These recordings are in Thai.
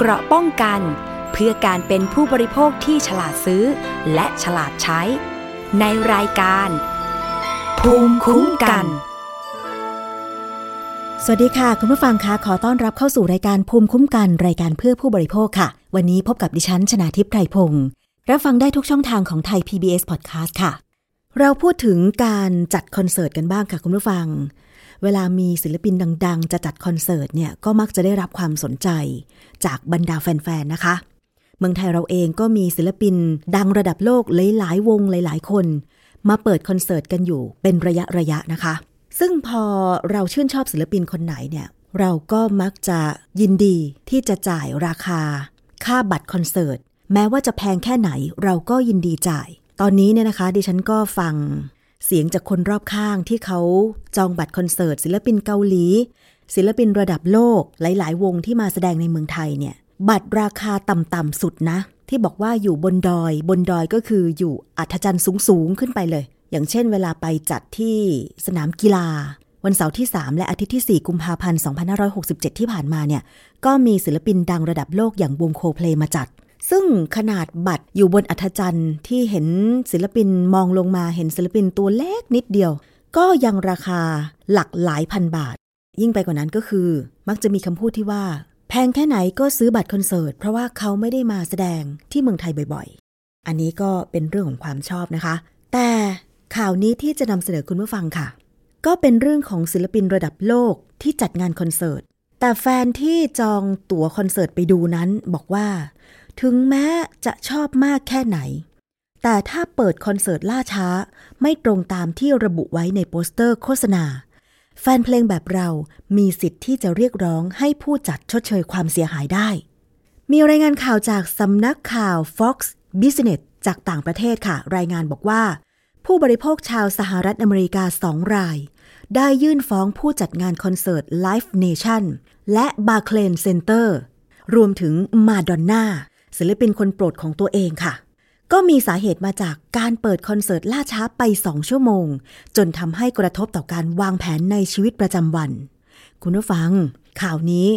เกราะป้องกัน เพื่อการเป็นผู้บริโภคที่ฉลาดซื้อ และฉลาดใช้ ในรายการ ภูมิคุ้มกัน สวัสดีค่ะ คุณผู้ฟังคะขอต้อนรับเข้าสู่รายการภูมิคุ้มกัน รายการเพื่อผู้บริโภคค่ะ วันนี้พบกับดิฉันชนาทิพไพรพงศ์รับฟังได้ทุกช่องทางของไทย PBS Podcast ค่ะ เราพูดถึงการจัดคอนเสิร์ตกันบ้างค่ะคุณผู้ฟัง เวลามีศิลปินดัง ๆ จะจัดคอนเสิร์ตเนี่ยก็มักจะได้รับความสนใจจากบรรดาแฟน ๆ นะคะ เมืองไทยเราเองก็มีศิลปินดังระดับโลกหลาย ๆ วงหลาย ๆ คน มาเปิดคอนเสิร์ตกันอยู่เป็นระยะระยะนะคะ ซึ่งพอเราชื่นชอบศิลปินคนไหนเนี่ยเราก็มักจะยินดีที่จะจ่ายราคา ค่าบัตรคอนเสิร์ตแม้ว่าจะแพงแค่ไหนเราก็ยินดีจ่าย ตอนนี้เนี่ยนะคะ ดิฉันก็ฟัง เสียงจากคนรอบข้างที่เขาจองบัตรคอนเสิร์ตศิลปินเกาหลี ศิลปินระดับโลกหลาย ๆ วงที่มาแสดงในเมืองไทยเนี่ย บัตรราคาต่ำๆสุดนะ ที่บอกว่าอยู่บนดอย บนดอยก็คืออยู่อัธจันทร์สูง ๆ ขึ้นไปเลย อย่างเช่นเวลาไปจัดที่สนามกีฬา วันเสาร์ที่ 3 และอาทิตย์ที่ 4 กุมภาพันธ์ 2567 ที่ผ่านมาเนี่ย ก็มีศิลปินดังระดับโลกอย่างวงโคเพลมาจัด ซึ่งขนาดบัตรอยู่บนอัธจันทร์ที่เห็นศิลปินมองลงมาเห็นศิลปินตัวเล็กนิดเดียว ก็ยังราคาหลักหลายพันบาท ยิ่งไปกว่านั้นก็คือ มักจะมีคำพูดที่ว่า แพงแค่ไหนก็ซื้อบัตรคอนเสิร์ต เพราะว่าเขาไม่ได้มาแสดงที่เมืองไทยบ่อยๆ อันนี้ก็เป็นเรื่องของความชอบนะคะ แต่ข่าวนี้ที่จะนำเสนอคุณผู้ฟังค่ะ ก็เป็นเรื่องของศิลปินระดับโลกที่จัดงานคอนเสิร์ตแต่แฟนที่จองตั๋วคอนเสิร์ตไปดูนั้นบอกว่า ถึงแม้จะชอบมากแค่ไหน แต่ถ้าเปิดคอนเสิร์ตล่าช้าไม่ตรงตามที่ระบุไว้ในโปสเตอร์โฆษณา แฟนเพลงแบบเรามีสิทธิ์ที่จะเรียกร้องให้ผู้จัดชดเชยความเสียหายได้ มีรายงานข่าวจากสำนักข่าว Fox Business จากต่างประเทศค่ะ รายงานบอกว่า ผู้บริโภคชาวสหรัฐอเมริกาสองราย ได้ยื่นฟ้องผู้จัดงานคอนเสิร์ต Live Nation และ b a r c l a y Center รวมถึงมาดอนน่า ศิลปินคนโปรดของตัวเองค่ะ ก็มีสาเหตุมาจากการเปิดคอนเสิร์ตล่าช้าไปสองชั่วโมง จนทำให้กระทบต่อการวางแผนในชีวิตประจำวัน คุณผู้ฟัง ข่าวนี้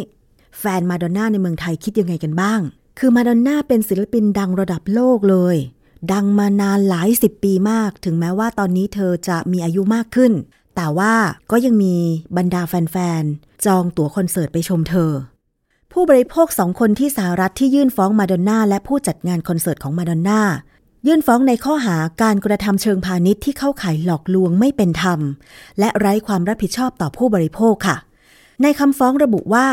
แฟนมาดอนน่าในเมืองไทยคิดยังไงกันบ้าง คือมาดอนน่าเป็นศิลปินดังระดับโลกเลย ดังมานานหลายสิบปีมาก ถึงแม้ว่าตอนนี้เธอจะมีอายุมากขึ้น แต่ว่าก็ยังมีบรรดาแฟนๆจองตั๋วคอนเสิร์ตไปชมเธอ ผู้บริโภคสองคนที่สหรัฐที่ยื่นฟ้องมาดอนน่าและผู้จัดงานคอนเสิร์ตของมาดอนน่ายื่นฟ้องในข้อหาการกระทำเชิงพาณิชย์ที่เข้าข่ายหลอกลวงไม่เป็นธรรม และไร้ความรับผิดชอบต่อผู้บริโภคค่ะ ในคำฟ้องระบุว่า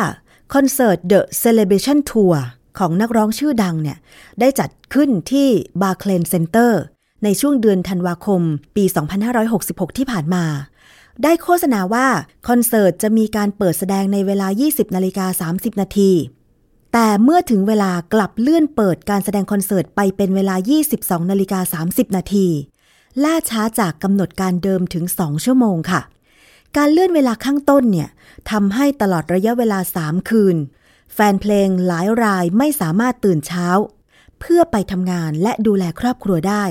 คอนเสิร์ต The Celebration Tour ของนักร้องชื่อดังเนี่ยได้จัดขึ้นที่ b a r c l a y Center ในช่วงเดือนธันวาคม ปี 2566 ที่ผ่านมา ได้โฆษณาว่าคอนเสิร์ตจะมีการเปิดแสดงในเวลา 20นาฬิกา30 นาที แต่เมื่อถึงเวลากลับเลื่อนเปิดการแสดงคอนเสิร์ตไปเป็นเวลา 22นาฬิกา30 นาที ล่าช้าจากกำหนดการเดิมถึง 2 ชั่วโมงค่ะ การเลื่อนเวลาข้างต้นเนี่ยทำให้ตลอดระยะเวลา 3 คืน แฟนเพลงหลายรายไม่สามารถตื่นเช้า เพื่อไปทำงานและดูแลครอบครัวได้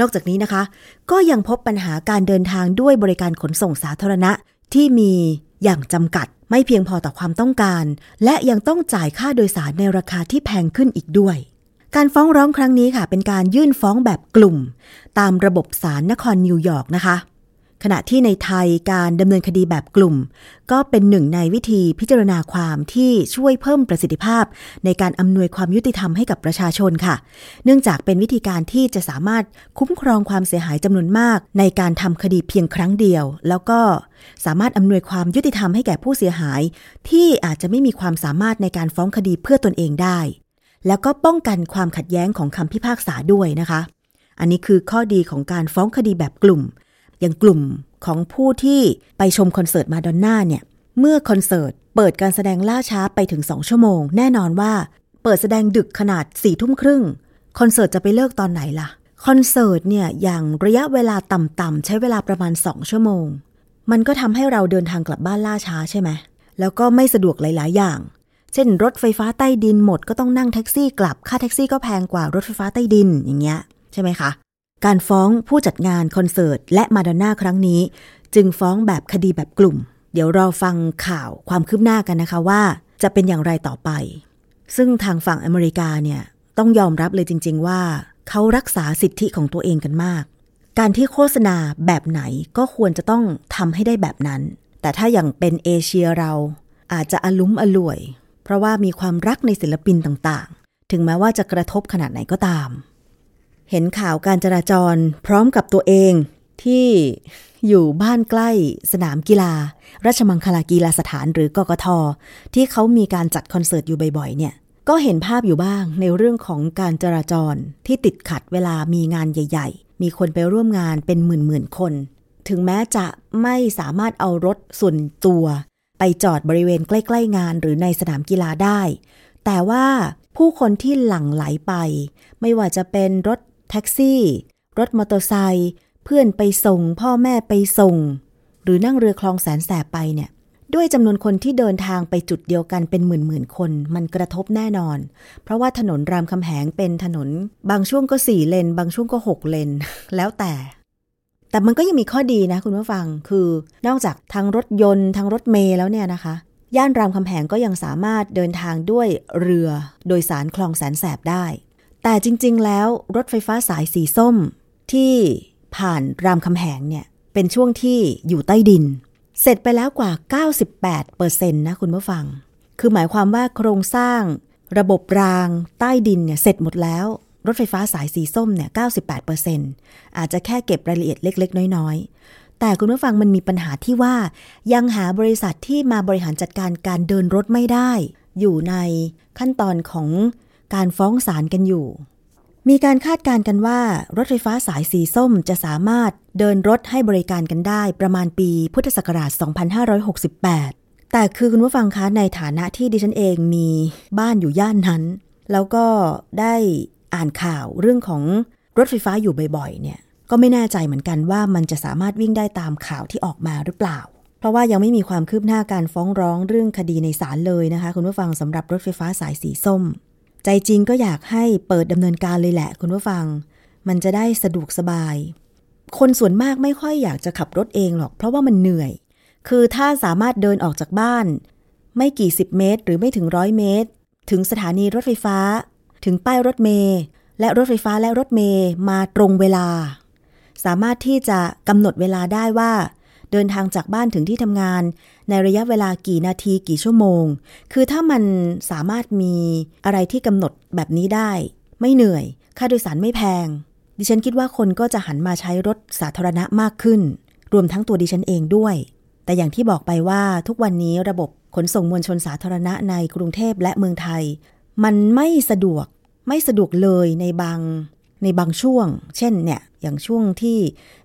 นอกจากนี้นะคะ ก็ยังพบปัญหาการเดินทางด้วยบริการขนส่งสาธารณะที่มีอย่างจำกัดไม่เพียงพอต่อความต้องการ และยังต้องจ่ายค่าโดยสารในราคาที่แพงขึ้นอีกด้วย การฟ้องร้องครั้งนี้ค่ะ เป็นการยื่นฟ้องแบบกลุ่ม ตามระบบศาลนครนิวยอร์กนะคะ ขณะที่ในไทยการดำเนินคดีแบบกลุ่ม ก็เป็นหนึ่งในวิธีพิจารณาความที่ช่วยเพิ่มประสิทธิภาพ ในการอำนวยความยุติธรรมให้กับประชาชนค่ะ เนื่องจากเป็นวิธีการที่จะสามารถคุ้มครองความเสียหายจำนวนมาก ในการทำคดีเพียงครั้งเดียว แล้วก็สามารถอำนวยความยุติธรรมให้แก่ผู้เสียหาย ที่อาจจะไม่มีความสามารถในการฟ้องคดีเพื่อตนเองได้ แล้วก็ป้องกันความขัดแย้งของคำพิพากษาด้วยนะคะ อันนี้คือข้อดีของการฟ้องคดีแบบกลุ่ม อย่างกลุ่มของผู้ที่ไปชมคอนเสิร์ตมาดอนน่าเนี่ย เมื่อคอนเสิร์ตเปิดการแสดงล่าช้าไปถึง 2 ชั่วโมง แน่นอนว่า เปิดแสดงดึกขนาด4ี่ทุ่มครึ่งคอนเสิร์ตจะไปเลิกตอนไหนล่ะ คอนเสิร์ตเนี่ยอย่างระยะเวลาต่ำๆใช้เวลาประมาณ 2 ชั่วโมง มันก็ทำให้เราเดินทางกลับบ้านล่าช้าใช่ไหมแล้วก็ไม่สะดวกหลาย ๆ อย่าง เช่น รถไฟฟ้าใต้ดินหมดก็ต้องนั่งแท็กซี่กลับ ค่าแท็กซี่ก็แพงกว่ารถไฟฟ้าใต้ดินอย่างเงี้ยใช่ไหมคะ การฟ้องผู้จัดงานคอนเสิร์ตและมาดอนน่าครั้งนี้ จึงฟ้องแบบคดีแบบกลุ่ม เดี๋ยวรอฟังข่าวความคืบหน้ากันนะคะว่า จะเป็นอย่างไรต่อไป ซึ่งทางฝั่งอเมริกาเนี่ยต้องยอมรับเลยจริง ๆ ว่า เขารักษาสิทธิของตัวเองกันมาก การที่โฆษณาแบบไหนก็ควรจะต้องทำให้ได้แบบนั้น แต่ถ้าอย่างเป็นเอเชียเราอาจจะอลุ้มอล่วย เพราะว่ามีความรักในศิลปินต่างๆ ถึงแม้ว่าจะกระทบขนาดไหนก็ตาม เห็นข่าวการจราจรพร้อมกับตัวเองที่อยู่บ้านใกล้สนามกีฬา ราชมังคลากีฬาสถานหรือกกท ที่เขามีการจัดคอนเสิร์ตอยู่บ่อยๆเนี่ย ก็เห็นภาพอยู่บ้างในเรื่องของการจราจรที่ติดขัดเวลามีงานใหญ่ ๆ มีคนไปร่วมงานเป็นหมื่นๆคน ถึงแม้จะไม่สามารถเอารถส่วนตัว ไปจอดบริเวณใกล้ ๆ งานหรือในสนามกีฬาได้ แต่ว่าผู้คนที่หลั่งไหลไป ไม่ว่าจะเป็นรถ แท็กซี่ รถมอเตอร์ไซค์เพื่อนไปส่ง พ่อแม่ไปส่ง หรือนั่งเรือคลองแสนแสบไปเนี่ย ด้วยจำนวนคนที่เดินทางไปจุดเดียวกันเป็นหมื่นหมื่นคน มันกระทบแน่นอน เพราะว่าถนนรามคำแหงเป็นถนน บางช่วงก็สี่เลน บางช่วงก็หกเลน แล้วแต่ แต่มันก็ยังมีข้อดีนะคุณผู้ฟัง คือนอกจากทั้งรถยนต์ทั้งรถเมล์แล้วเนี่ยนะคะย่านรามคำแหงก็ยังสามารถเดินทางด้วยเรือโดยสารคลองแสนแสบได้ แต่จริง ๆ แล้วรถไฟฟ้าสายสีส้มที่ผ่านรามคำแหงเนี่ย เป็นช่วงที่อยู่ใต้ดิน เสร็จไปแล้วกว่า 98%นะคุณผู้ฟัง คือหมายความว่าโครงสร้างระบบรางใต้ดินเนี่ยเสร็จหมดแล้ว รถไฟฟ้าสายสีส้มเนี่ย 98%อาจจะแค่เก็บรายละเอียดเล็ก ๆ น้อย ๆ แต่คุณผู้ฟังมันมีปัญหาที่ว่า ยังหาบริษัทที่มาบริหารจัดการการเดินรถไม่ได้ อยู่ในขั้นตอนของ การฟ้องศาลกันอยู่ มีการคาดการณ์กันว่ารถไฟฟ้าสายสีส้มจะสามารถเดินรถให้บริการกันได้ประมาณปีพุทธศักราช 2568 แต่คือคุณผู้ฟังคะในฐานะที่ดิฉันเองมีบ้านอยู่ย่านนั้น แล้วก็ได้อ่านข่าวเรื่องของรถไฟฟ้าอยู่บ่อยๆ เนี่ย ก็ไม่แน่ใจเหมือนกันว่ามันจะสามารถวิ่งได้ตามข่าวที่ออกมาหรือเปล่า เพราะว่ายังไม่มีความคืบหน้าการฟ้องร้องเรื่องคดีในศาลเลยนะคะ คุณผู้ฟังสำหรับรถไฟฟ้าสายสีส้ม ใจจริงก็อยากให้เปิดดำเนินการเลยแหละคุณผู้ฟัง มันจะได้สะดวกสบาย คนส่วนมากไม่ค่อยอยากจะขับรถเองหรอก เพราะว่ามันเหนื่อย คือถ้าสามารถเดินออกจากบ้าน ไม่กี่สิบเมตร หรือไม่ถึงร้อยเมตร ถึงสถานีรถไฟฟ้า ถึงป้ายรถเมล์และรถไฟฟ้าและรถเมล์มาตรงเวลา สามารถที่จะกำหนดเวลาได้ว่า เดินทางจากบ้านถึงที่ทำงาน ในระยะเวลากี่นาทีกี่ชั่วโมง คือถ้ามันสามารถมีอะไรที่กำหนดแบบนี้ได้ ไม่เหนื่อย ค่าโดยสารไม่แพง ดิฉันคิดว่าคนก็จะหันมาใช้รถสาธารณะมากขึ้น รวมทั้งตัวดิฉันเองด้วย แต่อย่างที่บอกไปว่าทุกวันนี้ระบบขนส่งมวลชนสาธารณะในกรุงเทพและเมืองไทย มันไม่สะดวกไม่สะดวกเลยในบางในบางช่วง เช่นเนี่ย อย่างช่วงที่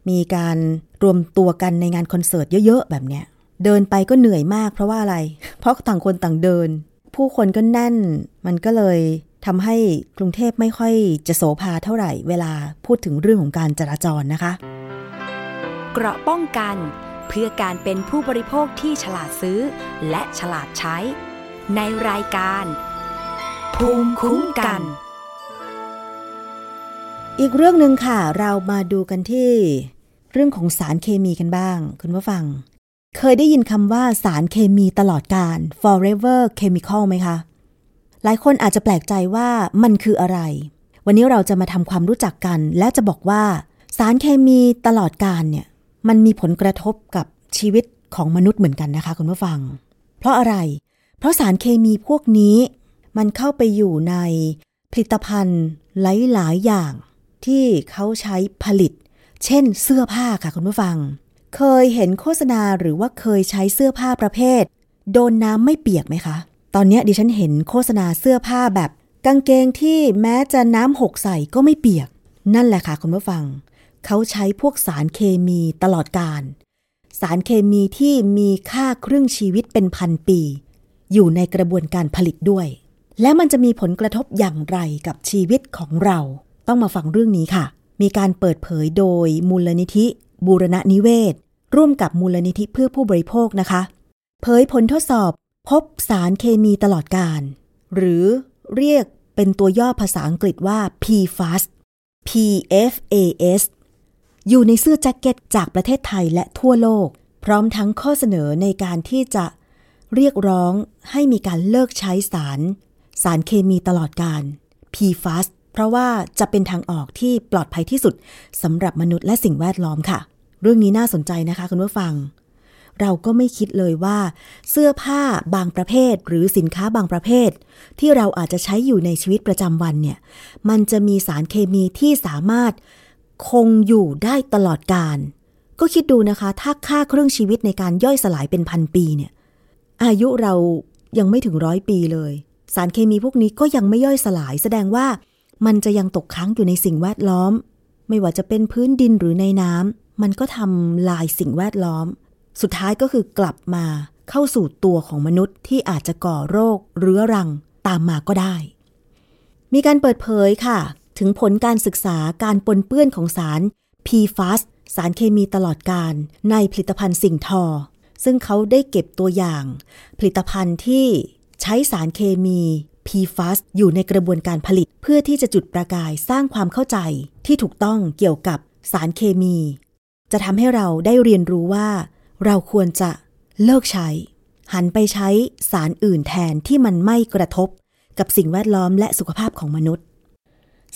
มีการรวมตัวกันในงานคอนเสิร์ตเยอะ ๆ แบบเนี้ย เดินไปก็เหนื่อยมากเพราะว่าอะไร เพราะต่างคนต่างเดิน ผู้คนก็แน่น มันก็เลยทำให้กรุงเทพไม่ค่อยจะโสภาเท่าไหร่ เวลาพูดถึงเรื่องของการจราจรนะคะ เกราะป้องกันเพื่อการเป็นผู้บริโภคที่ฉลาดซื้อ และฉลาดใช้ ในรายการ ภูมิคุ้มกัน อีกเรื่องหนึ่งค่ะ เรามาดูกันที่ เรื่องของสารเคมีกันบ้าง คุณผู้ฟัง เคยได้ยินคำว่าสารเคมีตลอดการ forever chemical ไหมคะ หลายคนอาจจะแปลกใจว่ามันคืออะไร วันนี้เราจะมาทำความรู้จักกัน และจะบอกว่า สารเคมีตลอดการเนี่ย มันมีผลกระทบกับชีวิตของมนุษย์เหมือนกันนะคะคุณผู้ฟัง เพราะอะไร เพราะสารเคมีพวกนี้ มันเข้าไปอยู่ในผลิตภัณฑ์หลาย ๆ อย่างที่เขาใช้ผลิต เช่น เสื้อผ้าค่ะคุณผู้ฟัง เคยเห็นโฆษณาหรือว่าเคยใช้เสื้อผ้าประเภท โดนน้ำไม่เปียกไหมคะ ตอนนี้ดิฉันเห็นโฆษณาเสื้อผ้าแบบ กางเกงที่แม้จะน้ำหกใส่ก็ไม่เปียก นั่นแหละค่ะคุณผู้ฟัง เขาใช้พวกสารเคมีตลอดการ สารเคมีที่มีค่าครึ่งชีวิตเป็นพันปี อยู่ในกระบวนการผลิตด้วย และมันจะมีผลกระทบอย่างไรกับชีวิตของเรา ต้องมาฟังเรื่องนี้ค่ะ มีการเปิดเผยโดยมูลนิธิ บูรณนิเวศ ร่วมกับมูลนิธิเพื่อผู้บริโภคนะคะ เผยผลทดสอบพบสารเคมีตลอดการ หรือเรียกเป็นตัวย่อภาษาอังกฤษว่า PFAS PFAS อยู่ในเสื้อแจ็คเก็ตจากประเทศไทยและทั่วโลก พร้อมทั้งข้อเสนอในการที่จะเรียกร้องให้มีการเลิกใช้สาร สารเคมีตลอดการ PFAS เพราะว่าจะเป็นทางออกที่ปลอดภัยที่สุดสำหรับมนุษย์และสิ่งแวดล้อมค่ะ เรื่องนี้น่าสนใจนะคะคุณผู้ฟัง เราก็ไม่คิดเลยว่า เสื้อผ้าบางประเภท หรือสินค้าบางประเภท ที่เราอาจจะใช้อยู่ในชีวิตประจำวันเนี่ย มันจะมีสารเคมีที่สามารถคงอยู่ได้ตลอดกาลก็คิดดูนะคะ ถ้าค่าเครื่องชีวิตในการย่อยสลายเป็นพันปีเนี่ย อายุเรายังไม่ถึงร้อยปีเลย สารเคมีพวกนี้ก็ยังไม่ย่อยสลาย แสดงว่า มันจะยังตกค้างอยู่ในสิ่งแวดล้อม ไม่ว่าจะเป็นพื้นดินหรือในน้ำมันก็ทำลายสิ่งแวดล้อม สุดท้ายก็คือกลับมาเข้าสู่ตัวของมนุษย์ที่อาจจะก่อโรคเรื้อรังตามมาก็ได้ มีการเปิดเผยค่ะ ถึงผลการศึกษาการปนเปื้อนของสาร PFAS สารเคมีตลอดการในผลิตภัณฑ์สิ่งทอ ซึ่งเขาได้เก็บตัวอย่าง ผลิตภัณฑ์ที่ใช้สารเคมี PFAS อยู่ในกระบวนการผลิต เพื่อที่จะจุดประกายสร้างความเข้าใจที่ถูกต้องเกี่ยวกับสารเคมี จะทำให้เราได้เรียนรู้ว่า เราควรจะเลิกใช้ หันไปใช้สารอื่นแทนที่มันไม่กระทบ กับสิ่งแวดล้อมและสุขภาพของมนุษย์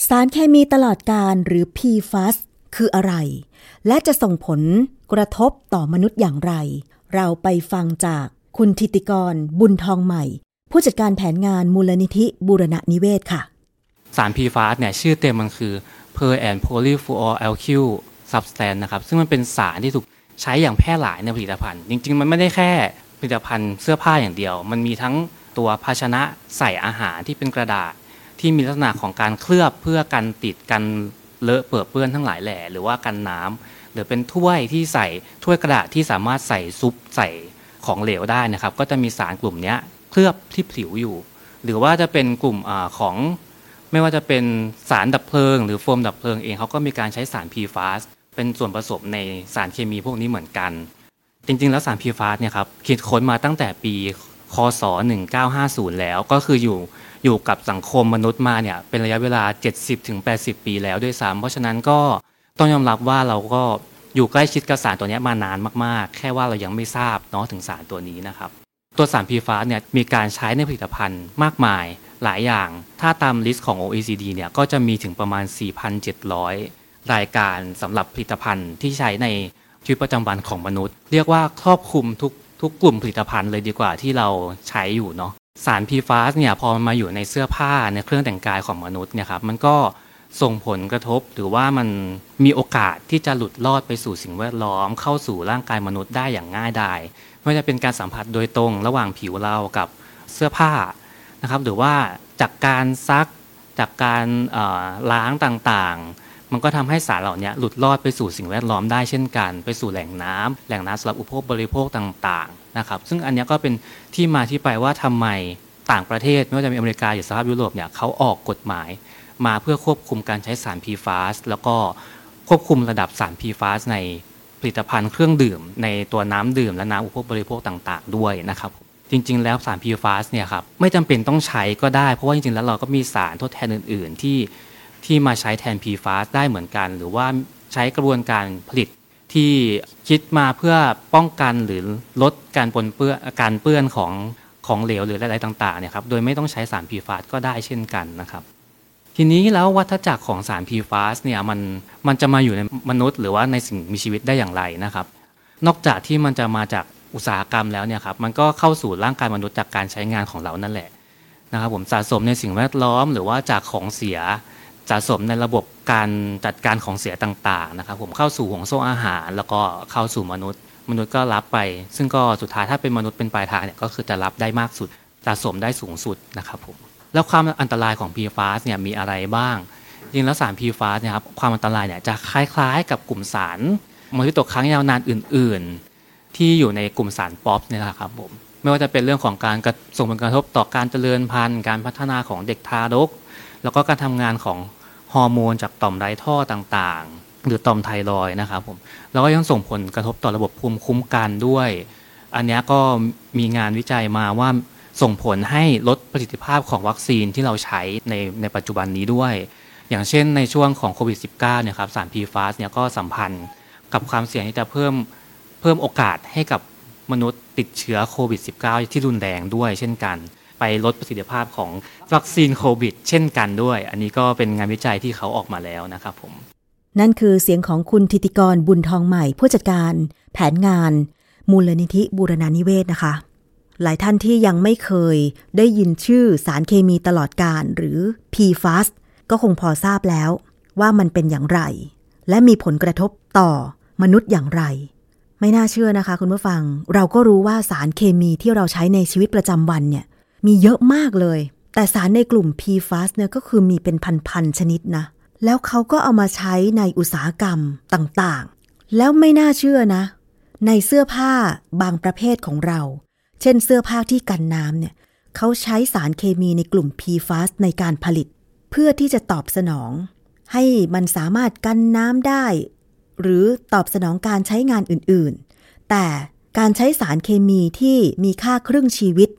สารเคมีตลอดการหรือ PFAS คืออะไร และจะส่งผลกระทบต่อมนุษย์อย่างไร เราไปฟังจากคุณทิติกรบุญทองใหม่ ผู้จัดการแผนงานมูลนิธิบูรณะนิเวศค่ะ สาร PFAS เนี่ยชื่อเต็มมันคือ per and polyfluor alkyl substance นะครับ ซึ่งมันเป็นสารที่ถูกใช้อย่างแพร่หลายในผลิตภัณฑ์ จริง ๆ มันไม่ได้แค่ผลิตภัณฑ์เสื้อผ้าอย่างเดียว มันมีทั้งตัวภาชนะใส่อาหารที่เป็นกระดาษ ที่มีลักษณะของการเคลือบเพื่อกันติดกันเลอะเปื้อเปื้อนทั้งหลายแหล่หรือว่ากันน้ำหรือเป็นถ้วยที่ใส่ถ้วยกระดาษที่สามารถใส่ซุปใส่ของเหลวได้นะครับ ก็จะมีสารกลุ่มนี้ เคลือบที่ผิวอยู่ หรือว่าจะเป็นกลุ่มอของไม่ว่าจะเป็นสารดับเพลิง หรือโฟมดับเพลิงเองเขาก็มีการใช้สาร PFAS เป็นส่วนผสมในสารเคมีพวกนี้เหมือนกัน จริง ๆ แล้วสาร PFAS เนี่ยครับคิดค้นมาตั้งแต่ปีคศ 1950 แล้วก็คืออยู่อยู่กับสังคมมนุษย์มาเนี่ยเป็นระยะเวลา 70-80 ปีแล้วด้วยซ้ำเพราะฉะนั้นก็ต้องยอมรับว่าเราก็อยู่ใกล้ชิดกับสารตัวนี้มานานมาก ๆ แค่ว่าเรายังไม่ทราบเนาะถึงสารตัวนี้นะครับ ตัวสาร PFAS เนี่ยมีการใช้ในผลิตภัณฑ์มากมายหลายอย่าง ถ้าตามลิสต์ของ OECD เนี่ยก็จะมีถึงประมาณ 4,700 รายการสำหรับผลิตภัณฑ์ที่ใช้ในชีวิตประจำวันของมนุษย์ เรียกว่าครอบคลุมทุกทุกกลุ่มผลิตภัณฑ์เลยดีกว่าที่เราใช้อยู่เนาะสาร PFAS เนี่ยพอมันมาอยู่ในเสื้อผ้าในเครื่องแต่งกายของมนุษย์เนี่ยครับมันก็ส่งผลกระทบหรือว่ามันมีโอกาสที่จะหลุดลอดไปสู่สิ่งแวดล้อมเข้าสู่ร่างกายมนุษย์ได้อย่างง่ายดาย ไม่ว่าจะเป็นการสัมผัสโดยตรงระหว่างผิวเรากับเสื้อผ้านะครับ หรือว่าจากการซักจากการล้างต่างๆ มันก็ทำให้สารเหล่านี้หลุดลอดไปสู่สิ่งแวดล้อมได้เช่นกัน ไปสู่แหล่งน้ำแหล่งน้ำสำหรับอุปโภคบริโภคต่างๆนะครับ ซึ่งอันนี้ก็เป็นที่มาที่ไปว่าทำไมต่างประเทศ ไม่ว่าจะเป็นอเมริกาหรือสหภาพยุโรปเนี่ยเขาออกกฎหมาย มาเพื่อควบคุมการใช้สาร PFAS แล้วก็ควบคุมระดับสาร PFAS ใน ลิตภัณฑ์เครื่องดื่ม ในตัวน้ำดื่มและน้ำอุปโภคบริโภคต่าง ๆ ด้วยนะครับจริง ๆ แล้วสาร PFAS เนี่ยครับไม่จำเป็นต้องใช้ก็ได้ เพราะว่าจริง ๆ แล้วเราก็มีสารทดแทนอื่น ๆ ที่ที่มาใช้แทน PFAS ได้เหมือนกัน หรือว่าใช้กระบวนการผลิตที่คิดมาเพื่อป้องกันหรือลดการปนเปื้อนการเปื้อนของของเหลวหรืออะไรต่างๆเนี่ยครับโดยไม่ต้องใช้สาร PFAS ก็ได้เช่นกันนะครับ ทีนี้แล้ววัฏจักรของสาร PFAS เนี่ยมันมันจะมาอยู่ในมนุษย์หรือว่าในสิ่งมีชีวิตได้อย่างไรนะครับ นอกจากที่มันจะมาจากอุตสาหกรรมแล้วเนี่ยครับมันก็เข้าสู่ร่างกายมนุษย์จากการใช้งานของเรานั่นแหละนะครับผมสะสมในสิ่งแวดล้อมหรือว่าจากของเสียสะสมในระบบการจัดการของเสียต่างๆนะครับผมเข้าสู่ห่วงโซ่อาหาร แล้วก็เข้าสู่มนุษย์ มนุษย์ก็รับไป ซึ่งก็สุดท้ายถ้าเป็นมนุษย์เป็นปลายทางเนี่ยก็คือจะรับได้มากสุดสะสมได้สูงสุดนะครับผม แล้วความอันตรายของ PFAS เนี่ยมีอะไรบ้าง จริงแล้วสาร PFAS เนี่ยครับความอันตรายเนี่ยจะคล้ายๆ กับกลุ่มสารมลพิษตกค้างยาวนานอื่น ๆ ที่อยู่ในกลุ่มสารป๊อปเนี่ยนะครับผมไม่ว่าจะเป็นเรื่องของการส่งผลกระทบต่อการเจริญพันธุ์ การพัฒนาของเด็กทารก แล้วก็การทำงานของฮอร์โมนจากต่อมไรท่อต่างๆ หรือต่อมไทรอยนะครับผมแล้วก็ยังส่งผลกระทบต่อระบบภูมิคุ้มกันด้วย อันนี้ก็มีงานวิจัยมาว่า ส่งผลให้ลดประสิทธิภาพของวัคซีนที่เราใช้ในในปัจจุบันนี้ด้วย อย่างเช่นในช่วงของโควิด -19 เนี่ยครับสาร PFAS เนี่ยก็สัมพันธ์กับความเสี่ยงที่จะเพิ่มเพิ่มโอกาสให้กับมนุษย์ติดเชื้อโควิด -19 ที่รุนแรงด้วยเช่นกัน ไปลดประสิทธิภาพของวัคซีนโควิด เช่นกันด้วย อันนี้ก็เป็นงานวิจัยที่เขาออกมาแล้วนะครับผม นั่นคือเสียงของคุณธิติกรบุญทองใหม่ผู้จัดการ แผนงาน มูลนิธิบูรณานิเวศนะคะ หลายท่านที่ยังไม่เคยได้ยินชื่อสารเคมีตลอดการหรือ PFAS ก็คงพอทราบแล้วว่ามันเป็นอย่างไร และมีผลกระทบต่อมนุษย์อย่างไร ไม่น่าเชื่อนะคะคุณผู้ฟัง เราก็รู้ว่าสารเคมีที่เราใช้ในชีวิตประจำวันเนี่ยมีเยอะมากเลย แต่สารในกลุ่ม PFAS เนี่ยก็คือมีเป็นพันๆชนิดนะ แล้วเขาก็เอามาใช้ในอุตสาหกรรมต่างๆ แล้วไม่น่าเชื่อนะ ในเสื้อผ้าบางประเภทของเรา เช่นเสื้อผ้าที่กันน้ำเนี่ยเขาใช้สารเคมีในกลุ่ม PFAS ในการผลิต เพื่อที่จะตอบสนอง ให้มันสามารถกันน้ำได้ หรือตอบสนองการใช้งานอื่นๆ แต่การใช้สารเคมีที่มีค่าครึ่งชีวิต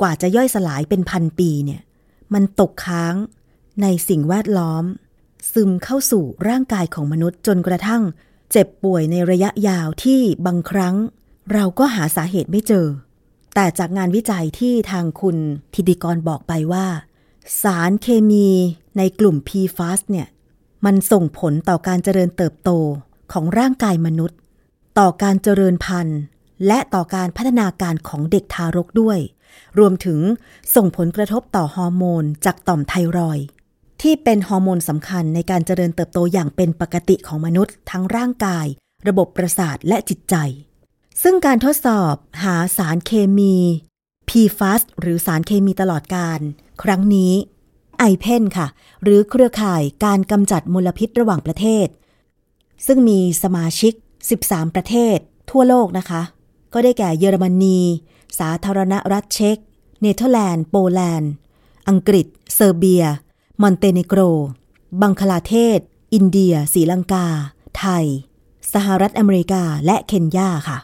กว่าจะย่อยสลายเป็นพันปีเนี่ยมันตกค้างในสิ่งแวดล้อม ซึมเข้าสู่ร่างกายของมนุษย์จนกระทั่ง เจ็บป่วยในระยะยาวที่บางครั้ง เราก็หาสาเหตุไม่เจอ แต่จากงานวิจัยที่ทางคุณธิติกรบอกไปว่า สารเคมีในกลุ่ม PFAS เนี่ย มันส่งผลต่อการเจริญเติบโตของร่างกายมนุษย์ ต่อการเจริญพันธุ์ และต่อการพัฒนาการของเด็กทารกด้วย รวมถึงส่งผลกระทบต่อฮอร์โมนจากต่อมไทรอยที่เป็นฮอร์โมนสำคัญในการเจริญเติบโตอย่างเป็นปกติของมนุษย์ ทั้งร่างกาย ระบบประสาทและจิตใจ ซึ่งการทดสอบหาสารเคมี PFAS หรือสารเคมีตลอดกาล ครั้งนี้ IPEN ค่ะ หรือเครือข่ายการกำจัดมลพิษระหว่างประเทศ ซึ่งมีสมาชิก 13 ประเทศ ทั่วโลกนะคะ ก็ได้แก่เยอรมนี สาธารณรัฐเช็ก เนเธอร์แลนด์ โปแลนด์ อังกฤษ เซอร์เบีย มอนเตเนโกร บังคลาเทศ อินเดียศรีลังกา ไทย สหรัฐอเมริกา และเคนยาค่ะ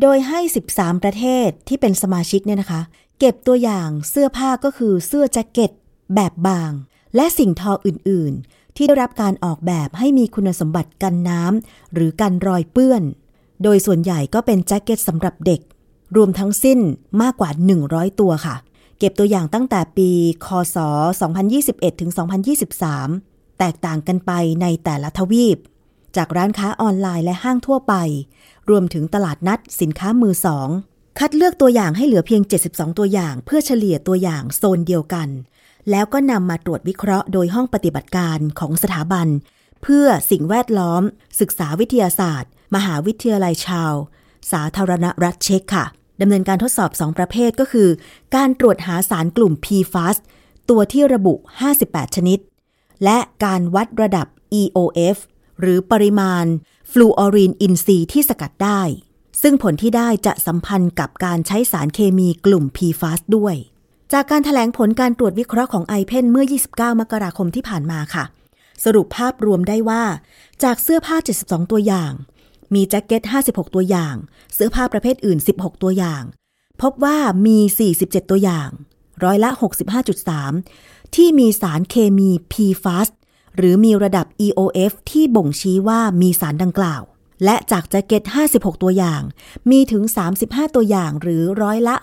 โดยให้ 13 ประเทศที่เป็นสมาชิกเนี่ยนะคะ เก็บตัวอย่างเสื้อผ้าก็คือเสื้อแจ็คเก็ต แบบบาง และสิ่งทออื่น ๆ ที่ได้รับการออกแบบให้มีคุณสมบัติกันน้ำหรือกันรอยเปื้อน โดยส่วนใหญ่ก็เป็นแจ็คเก็ตสำหรับเด็ก รวมทั้งสิ้นมากกว่า 100 ตัวค่ะ เก็บตัวอย่างตั้งแต่ปี คศ 2021 ถึง 2023 แตกต่างกันไปในแต่ละทวีป จากร้านค้าออนไลน์และห้างทั่วไป รวมถึงตลาดนัดสินค้ามือสอง คัดเลือกตัวอย่างให้เหลือเพียง 72 ตัวอย่าง เพื่อเฉลี่ยตัวอย่างโซนเดียวกัน แล้วก็นำมาตรวจวิเคราะห์โดยห้องปฏิบัติการของสถาบัน เพื่อสิ่งแวดล้อม ศึกษาวิทยาศาสตร์ มหาวิทยาลัยชาว สาธารณรัฐเช็กค่ะดำเนินการทดสอบ 2 ประเภทก็คือ การตรวจหาสารกลุ่ม PFAS ตัวที่ระบุ 58 ชนิด และการวัดระดับ EOF หรือปริมาณฟลูออรีนอินทรีย์ที่สกัดได้ ซึ่งผลที่ได้จะสัมพันธ์กับการใช้สารเคมีกลุ่ม PFAS ด้วย จากการแถลงผลการตรวจวิเคราะห์ของ IPEN เมื่อ 29 มกราคมที่ผ่านมาค่ะ สรุปภาพรวมได้ว่า จากเสื้อผ้า 72 ตัวอย่าง มีแจ็คเก็ต 56 ตัวอย่าง เสื้อผ้าประเภทอื่น 16 ตัวอย่าง พบว่ามี 47 ตัวอย่าง ร้อยละ 65.3 ที่มีสารเคมี PFAS หรือมีระดับ EOF ที่บ่งชี้ว่ามีสารดังกล่าว และจากแจ็คเก็ต 56 ตัวอย่าง มีถึง 35 ตัวอย่างหรือร้อยละ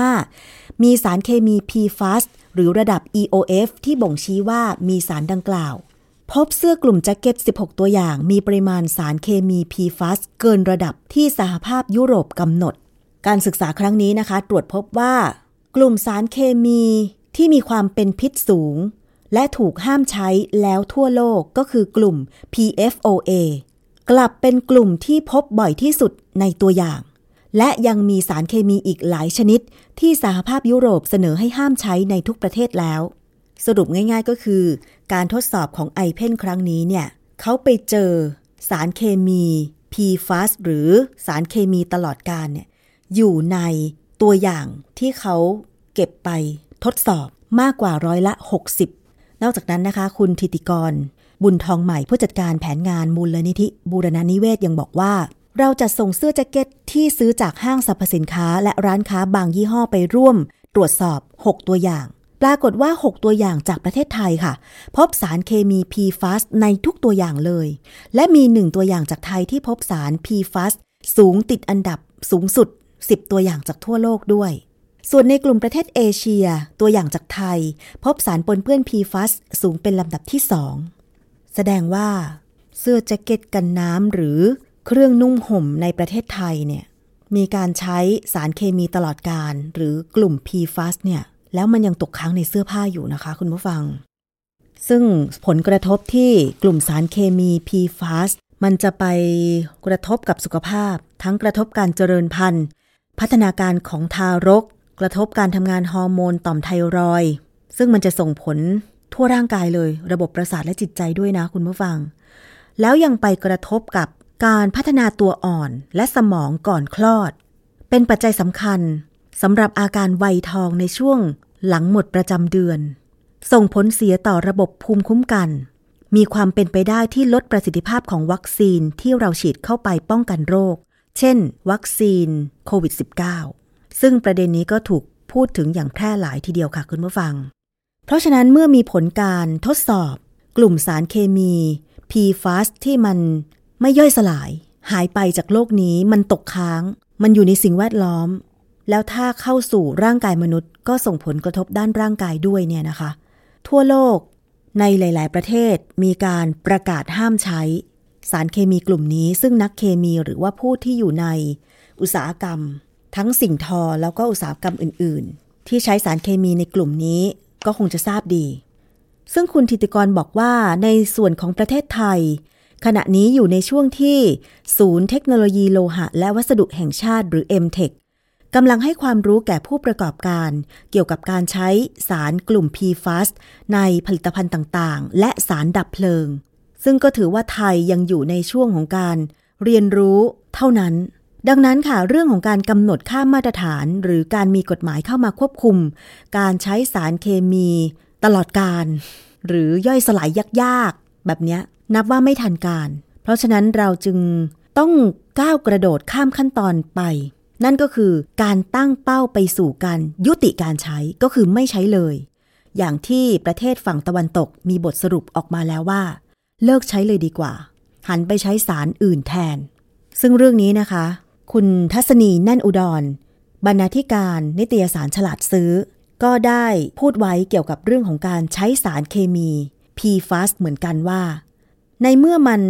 62.5 มีสารเคมี PFAS หรือระดับ EOF ที่บ่งชี้ว่ามีสารดังกล่าว พบเสื้อกลุ่มแจ็คเก็ต 16 ตัวอย่าง มีปริมาณสารเคมี PFAS เกินระดับที่สหภาพยุโรปกำหนด การศึกษาครั้งนี้นะคะ ตรวจพบว่า กลุ่มสารเคมีที่มีความเป็นพิษสูง และถูกห้ามใช้แล้วทั่วโลกก็คือกลุ่ม PFOA กลับเป็นกลุ่มที่พบบ่อยที่สุดในตัวอย่าง และยังมีสารเคมีอีกหลายชนิด ที่สหภาพยุโรปเสนอให้ห้ามใช้ในทุกประเทศแล้ว สรุปง่ายๆก็คือ การทดสอบของไอเพนครั้งนี้เนี่ยเขาไปเจอสารเคมี PFAS หรือสารเคมีตลอดการเนี่ยอยู่ในตัวอย่างที่เขาเก็บไปทดสอบมากกว่าร้อยละ 60 นอกจากนั้นนะคะ คุณธิติกร บุญทองใหม่ผู้จัดการแผนงานมูลลนิธิ บูรณานิเวศยังบอกว่า เราจะส่งเสื้อแจ็คเก็ตที่ซื้อจากห้างสรรพสินค้า และร้านค้าบางยี่ห้อไปร่วม ตรวจสอบ 6 ตัวอย่าง ปรากฏว่า 6 ตัวอย่างจากประเทศไทยค่ะ พบสารเคมี PFAS ในทุกตัวอย่างเลย และมีหนึ่งตัวอย่างจากไทยที่พบสาร PFAS สูงติดอันดับสูงสุด 10 ตัวอย่างจากทั่วโลกด้วย ส่วนในกลุ่มประเทศเอเชียตัวอย่างจากไทย พบสารปนเปื้อน PFAS สูงเป็นลำดับที่สองแสดงว่า เสื้อแจ็คเก็ตกันน้ำหรือเครื่องนุ่งห่มในประเทศไทยเนี่ยมีการใช้สารเคมีตลอดการหรือกลุ่ม PFAS เนี่ยแล้วมันยังตกค้างในเสื้อผ้าอยู่นะคะคุณผู้ฟัง ซึ่งผลกระทบที่กลุ่มสารเคมี PFAS มันจะไปกระทบกับสุขภาพ ทั้งกระทบการเจริญพันธุ์ พัฒนาการของทารก กระทบการทำงานฮอร์โมนต่อมไทรอยซึ่งมันจะส่งผลทั่วร่างกายเลย ระบบประสาทและจิตใจด้วยนะคุณผู้ฟัง แล้วยังไปกระทบกับการพัฒนาตัวอ่อนและสมองก่อนคลอด เป็นปัจจัยสำคัญสำหรับอาการไวยทองในช่วงหลังหมดประจำเดือน ส่งผลเสียต่อระบบภูมิคุ้มกัน มีความเป็นไปได้ที่ลดประสิทธิภาพของวัคซีนที่เราฉีดเข้าไปป้องกันโรค เช่น วัคซีนโควิด -19 ซึ่งประเด็นนี้ก็ถูกพูดถึงอย่างแพร่หลายทีเดียวค่ะคุณผู้ฟัง เพราะฉะนั้นเมื่อมีผลการทดสอบกลุ่มสารเคมี PFAS ที่มันไม่ย่อยสลาย หายไปจากโลกนี้มันตกค้าง มันอยู่ในสิ่งแวดล้อม แล้วถ้าเข้าสู่ร่างกายมนุษย์ ก็ส่งผลกระทบด้านร่างกายด้วยเนี่ยนะคะ ทั่วโลกในหลาย ๆ ประเทศมีการประกาศห้ามใช้ สารเคมีกลุ่มนี้ ซึ่งนักเคมีหรือว่าผู้ที่อยู่ในอุตสาหกรรม ทั้งสิ่งทอแล้วก็อุตสาหกรรมอื่น ๆ ที่ใช้สารเคมีในกลุ่มนี้ก็คงจะทราบดี ซึ่งคุณธิติกรบอกว่าในส่วนของประเทศไทย ขณะนี้อยู่ในช่วงที่ ศูนย์เทคโนโลยีโลหะ และวัสดุแห่งชาติหรือ MTech กำลังให้ความรู้แก่ผู้ประกอบการ เกี่ยวกับการใช้สารกลุ่ม PFAS ในผลิตภัณฑ์ต่างๆ และสารดับเพลิง ซึ่งก็ถือว่าไทยยังอยู่ในช่วงของการเรียนรู้เท่านั้น ดังนั้นค่ะเรื่องของการกำหนดค่ามาตรฐาน หรือการมีกฎหมายเข้ามาควบคุม การใช้สารเคมีตลอดการ หรือย่อยสลายยากๆ แบบนี้นับว่าไม่ทันการ เพราะฉะนั้นเราจึงต้องก้าวกระโดดข้ามขั้นตอนไป นั่นก็คือการตั้งเป้าไปสู่การยุติการใช้ก็คือไม่ใช้เลย อย่างที่ประเทศฝั่งตะวันตกมีบทสรุปออกมาแล้วว่า เลิกใช้เลยดีกว่า หันไปใช้สารอื่นแทน ซึ่งเรื่องนี้นะคะ คุณทัศนีแน่นอุดร บรรณาธิการนิตยสารฉลาดซื้อ ก็ได้พูดไว้เกี่ยวกับเรื่องของการใช้สารเคมี PFAS เหมือนกันว่า ในเมื่อมัน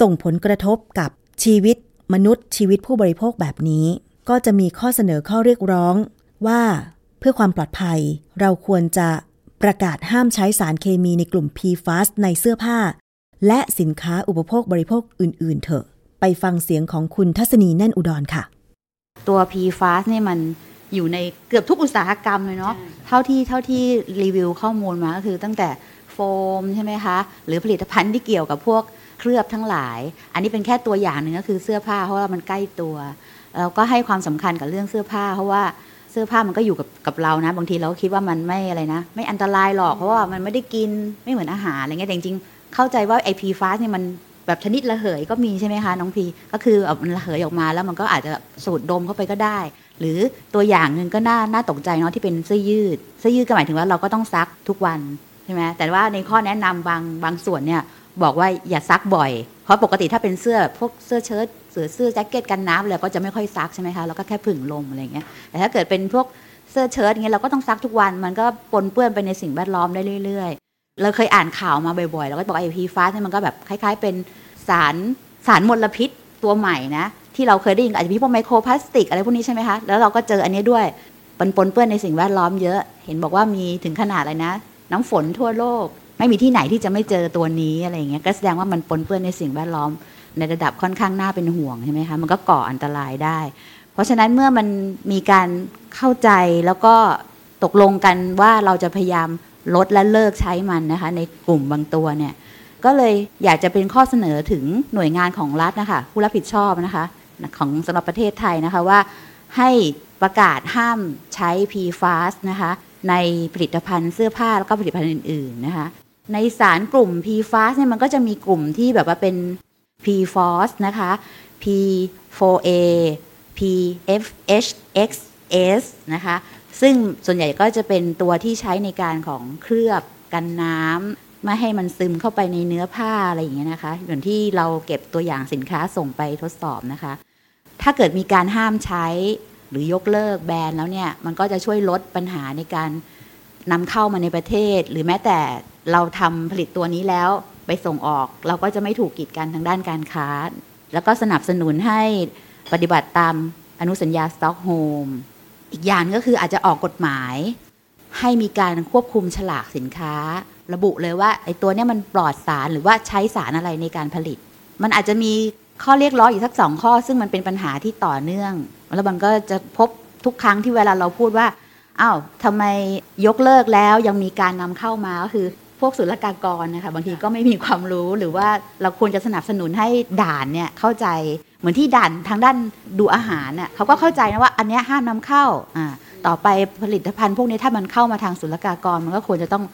ส่งผลกระทบกับชีวิตมนุษย์ชีวิตผู้บริโภคแบบนี้ ก็จะมีข้อเสนอข้อเรียกร้องว่าเพื่อความปลอดภัยเราควรจะประกาศห้ามใช้สารเคมีในกลุ่ม PFAS ในเสื้อผ้า และสินค้าอุปโภคบริโภคอื่น ๆ เถอะ ไปฟังเสียงของคุณทัศนีแน่นอุดรค่ะ ตัว PFAS เนี่ยมันอยู่ในเกือบทุกอุตสาหกรรมเลยเนาะเท่าที่เท่าที่รีวิวข้อมูลมาก็คือตั้งแต่โฟมใช่ไหมคะ หรือผลิตภัณฑ์ที่เกี่ยวกับพวกเคลือบทั้งหลาย อันนี้เป็นแค่ตัวอย่างหนึ่งก็คือเสื้อผ้าเพราะว่ามันใกล้ตัวเราก็ให้ความสำคัญกับเรื่องเสื้อผ้า เพราะว่าเสื้อผ้ามันก็อยู่กับกับเรานะ บางทีเราคิดว่ามันไม่อะไรนะ ไม่อันตรายหรอกเพราะว่ามันไม่ได้กินไม่เหมือนอาหารอะไรเงี้ยแต่จริงๆเข้าใจว่าไอพีฟาสเนี่ยมัน แบบชนิดระเหยก็มีใช่ไหมคะน้องพีก็คือมันระเหยออกมาแล้วมันก็อาจจะสูดดมเข้าไปก็ได้ หรือตัวอย่างหนึ่งก็น่าน่าตกใจเนาะที่เป็นเสื้อยืดเสื้อยืดก็หมายถึงว่าเราก็ต้องซักทุกวันใช่ไหมแต่ว่าในข้อแนะนำบางบางส่วนเนี่ยบอกว่าอย่าซักบ่อย เพราะปกติถ้าเป็นเสื้อพวกเสื้อเชิ้ตเสื้อเสื้อแจ็คเก็ตกันน้ำอะไรก็จะไม่ค่อยซักใช่ไหมคะเราก็แค่ผึ่งลมอะไรเงี้ยแต่ถ้าเกิดเป็นพวกเสื้อเชิ้ตเงี้ยเราก็ต้องซักทุกวันมันก็ปนเปื้อนไปในสิ่งแวดล้อมได้เรื่อย เราเคยอ่านข่าวมาบ่อยๆเราก็บอกไอพีฟ้าเนี่ยมันก็แบบคล้ายๆ เป็นสารสารมลพิษตัวใหม่นะที่เราเคยได้ยินอาจจะมีพวกไมโครพลาสติกอะไรพวกนี้ใช่ไหมคะแล้วเราก็เจออันนี้ด้วยปนปนเปื้อนในสิ่งแวดล้อมเยอะ เห็นบอกว่ามีถึงขนาดอะไรนะ น้ำฝนทั่วโลก ไม่มีที่ไหนที่จะไม่เจอตัวนี้อะไรอย่างเงี้ยก็แสดงว่ามันปนเปื้อนในสิ่งแวดล้อม ในระดับค่อนข้างน่าเป็นห่วงใช่ไหมคะมันก็ก่ออันตรายได้ เพราะฉะนั้นเมื่อมันมีการเข้าใจแล้วก็ตกลงกันว่าเราจะพยายาม ลดและเลิกใช้มันนะคะ ในกลุ่มบางตัวเนี่ยก็เลยอยากจะเป็นข้อเสนอถึงหน่วยงานของรัฐนะคะผู้รับผิดชอบนะคะของสำหรับประเทศไทยนะคะว่าให้ประกาศห้ามใช้ PFAS นะคะในผลิตภัณฑ์เสื้อผ้าแล้วก็ผลิตภัณฑ์อื่นๆนะคะในสารกลุ่ม PFAS เนี่ยมันก็จะมีกลุ่มที่แบบว่าเป็น PFOS นะคะ P4A PFHXS นะคะ ซึ่งส่วนใหญ่ก็จะเป็นตัวที่ใช้ในการของเคลือบกันน้ำไม่ให้มันซึมเข้าไปในเนื้อผ้าอะไรอย่างเงี้ยนะคะอย่างที่เราเก็บตัวอย่างสินค้าส่งไปทดสอบนะคะ ถ้าเกิดมีการห้ามใช้หรือยกเลิกแบนแล้วเนี่ย มันก็จะช่วยลดปัญหาในการนำเข้ามาในประเทศ หรือแม้แต่เราทำผลิตตัวนี้แล้วไปส่งออก เราก็จะไม่ถูกกีดกันทางด้านการค้า แล้วก็สนับสนุนให้ปฏิบัติตามอนุสัญญาสต็อกโฮม อีกอย่างก็คืออาจจะออกกฎหมาย ให้มีการควบคุมฉลากสินค้า ระบุเลยว่าไอ้ตัวเนี้ยมันปลอดสารหรือว่าใช้สารอะไรในการผลิต มันอาจจะมีข้อเรียกร้องอีกสักสองข้อ ซึ่งมันเป็นปัญหาที่ต่อเนื่อง แล้วมันก็จะพบทุกครั้งที่เวลาเราพูดว่าอ้าวทำไมยกเลิกแล้วยังมีการนำเข้ามาก็คือพวกศุลกากรนะคะบางทีก็ไม่มีความรู้หรือว่าเราควรจะสนับสนุนให้ด่านเนี่ยเข้าใจ เหมือนที่ด่านทางด้านดูอาหารเน่ยเขาก็เข้าใจนะว่าอันนี้ห้ามนำเข้าอ่าต่อไปผลิตภัณฑ์พวกนี้ถ้ามันเข้ามาทางศุลกากร มันก็ควรจะต้อง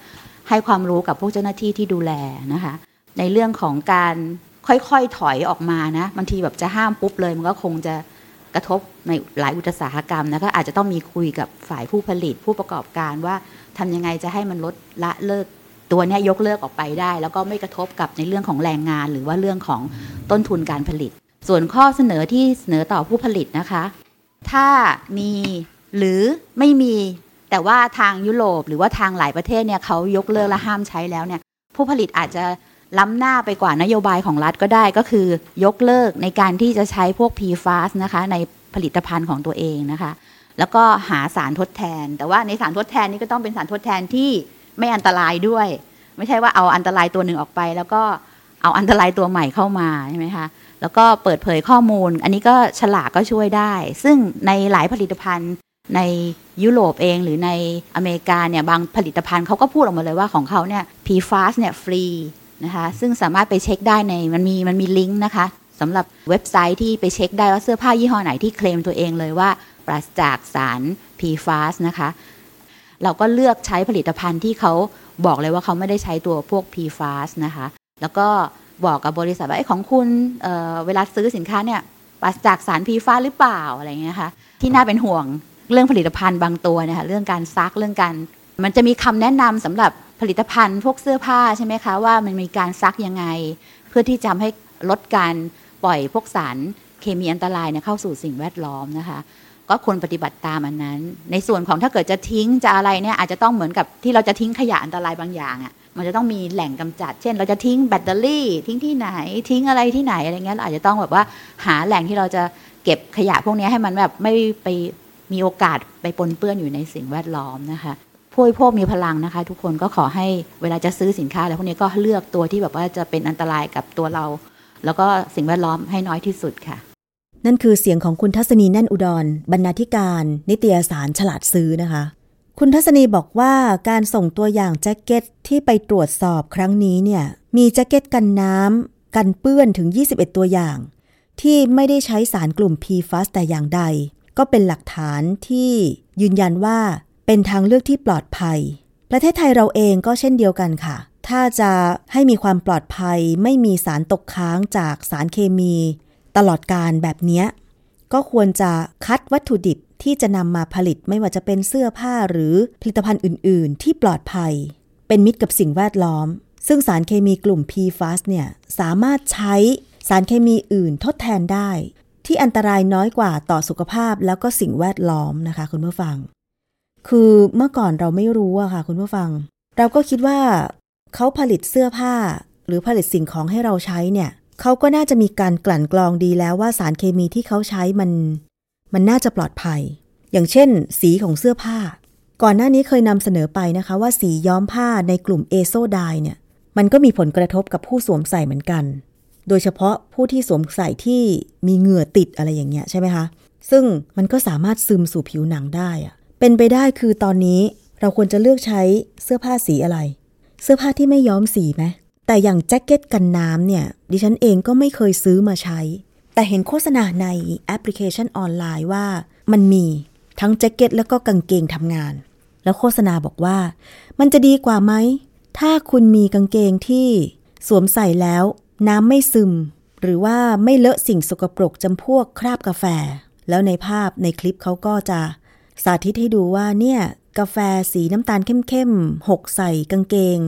ให้ความรู้กับพวกเจ้าหน้าที่ที่ดูแลนะคะ ในเรื่องของการค่อยๆถอยออกมานะบางทีแบบจะห้ามปุ๊บเลย มันก็คงจะกระทบในหลายอุตสาหกรรมนะก็อาจจะต้องมีคุยกับฝ่ายผู้ผลิตผู้ประกอบการว่าทำยังไงจะให้มันลดละเลิกตัวนี้ยกเลิกออกไปได้ แล้วก็ไม่กระทบกับในเรื่องของแรงงาน หรือว่าเรื่องของต้นทุนการผลิต ส่วนข้อเสนอที่เสนอต่อผู้ผลิตนะคะ ถ้ามีหรือไม่มีแต่ว่าทางยุโรปหรือว่าทางหลายประเทศเนี่ยเขายกเลิกและห้ามใช้แล้วเนี่ย ผู้ผลิตอาจจะล้ำหน้าไปกว่านโยบายของรัฐก็ได้ก็คือยกเลิกในการที่จะใช้พวก PFAS นะคะในผลิตภัณฑ์ของตัวเองนะคะ แล้วก็หาสารทดแทน แต่ว่าในสารทดแทนนี้ก็ต้องเป็นสารทดแทนที่ไม่อันตรายด้วย ไม่ใช่ว่าเอาอันตรายตัวหนึ่งออกไป แล้วก็เอาอันตรายตัวใหม่เข้ามาใช่ไหมคะ แล้วก็เปิดเผยข้อมูล อันนี้ก็ฉลากก็ช่วยได้ ซึ่งในหลายผลิตภัณฑ์ในยุโรปเองหรือในอเมริกาเนี่ยบางผลิตภัณฑ์เขาก็พูดออกมาเลยว่าของเขาเนี่ย PFAS เนี่ยฟรีนะคะซึ่งสามารถไปเช็คได้ในมันมีมันมีลิงก์นะคะสำหรับเว็บไซต์ที่ไปเช็คได้ว่าเสื้อผ้ายี่ห้อไหนที่เคลมตัวเองเลยว่าปราศจากสาร PFAS นะคะเราก็เลือกใช้ผลิตภัณฑ์ที่เขาบอกเลยว่าเขาไม่ได้ใช้ตัวพวก PFAS นะคะแล้วก็ บอกกับบริษัทว่าไอ้ของคุณเเวลาซื้อสินค้าเนี่ยปราศจากสาร PFAS หรือเปล่าอะไรเงี้ยคะที่น่าเป็นห่วงเรื่องผลิตภัณฑ์บางตัวเนี่ยค่ะเรื่องการซักเรื่องการ มันจะมีคำแนะนำสำหรับผลิตภัณฑ์พวกเสื้อผ้าใช่ไหมคะว่ามันมีการซักยังไง เพื่อที่จะให้ลดการปล่อยพวกสารเคมีอันตรายเนี่ยเข้าสู่สิ่งแวดล้อมนะคะ ก็ควรปฏิบัติตามอันนั้น ในส่วนของถ้าเกิดจะทิ้งจะอะไรเนี่ยอาจจะต้องเหมือนกับที่เราจะทิ้งขยะอันตรายบางอย่างอะ่ะ มันจะต้องมีแหล่งกำจัด เช่น เราจะทิ้งแบตเตอรี่ ทิ้งที่ไหน ทิ้งอะไรที่ไหนอะไรเงี้ยเราอาจจะต้องแบบว่าหาแหล่งที่เราจะเก็บขยะพวกนี้ให้มันแบบไม่ไปมีโอกาสไปปนเปื้อนอยู่ในสิ่งแวดล้อมนะคะผู้บริโภคมีพลังนะคะ ทุกคนก็ขอให้เวลาจะซื้อสินค้าอะไรพวกนี้ก็เลือกตัวที่แบบว่าจะเป็นอันตรายกับตัวเรา แล้วก็สิ่งแวดล้อมให้น้อยที่สุดค่ะ นั่นคือเสียงของคุณทัศนีแน่นอุดรบรรณาธิการ นิตยสารฉลาดซื้อนะคะ คุณทัศนีบอกว่าการส่งตัวอย่างแจ็คเก็ตที่ไปตรวจสอบครั้งนี้เนี่ย มีแจ็คเก็ตกันน้ำกันเปื้อนถึง 21 ตัวอย่าง ที่ไม่ได้ใช้สารกลุ่ม PFAS แต่อย่างใด ก็เป็นหลักฐานที่ยืนยันว่าเป็นทางเลือกที่ปลอดภัย ประเทศไทยเราเองก็เช่นเดียวกันค่ะ ถ้าจะให้มีความปลอดภัยไม่มีสารตกค้างจากสารเคมี ตลอดการแบบนี้ก็ควรจะคัดวัตถุดิบ ที่จะนำมาผลิตไม่ว่าจะเป็นเสื้อผ้าหรือผลิตภัณฑ์อื่น ๆ ที่ปลอดภัย เป็นมิตรกับสิ่งแวดล้อม ซึ่งสารเคมีกลุ่ม PFAS เนี่ยสามารถใช้สารเคมีอื่นทดแทนได้ ที่อันตรายน้อยกว่าต่อสุขภาพแล้วก็สิ่งแวดล้อมนะคะ คุณผู้ฟัง คือเมื่อก่อนเราไม่รู้อะค่ะ คุณผู้ฟัง เราก็คิดว่าเขาผลิตเสื้อผ้า หรือผลิตสิ่งของให้เราใช้เนี่ยเขาก็น่าจะมีการกลั่นกรองดีแล้วว่าสารเคมีที่เขาใช้มัน มันน่าจะปลอดภัย อย่างเช่น สีของเสื้อผ้า ก่อนหน้านี้เคยนำเสนอไปนะคะว่าสีย้อมผ้าในกลุ่มเอโซไดเนี่ยมันก็มีผลกระทบกับผู้สวมใส่เหมือนกัน โดยเฉพาะผู้ที่สวมใส่ที่มีเหงื่อติดอะไรอย่างเงี้ยใช่ไหมคะ ซึ่งมันก็สามารถซึมสู่ผิวหนังได้อะเป็นไปได้คือตอนนี้เราควรจะเลือกใช้เสื้อผ้าสีอะไร เสื้อผ้าที่ไม่ย้อมสีไหมแต่อย่างแจ็คเก็ตกันน้ำเนี่ย ดิฉันเองก็ไม่เคยซื้อมาใช้ แต่เห็นโฆษณาในแอปพลิเคชันออนไลน์ว่า มันมีทั้งแจ็คเก็ตแล้วก็กางเกงทำงาน แล้วโฆษณาบอกว่า มันจะดีกว่าไหม ถ้าคุณมีกางเกงที่สวมใส่แล้วน้ำไม่ซึม หรือว่าไม่เลอะสิ่งสกปรกจำพวกคราบกาแฟ แล้วในภาพในคลิปเขาก็จะสาธิตให้ดูว่าเนี่ยกาแฟสีน้ำตาลเข้มๆหกใส่กางเกง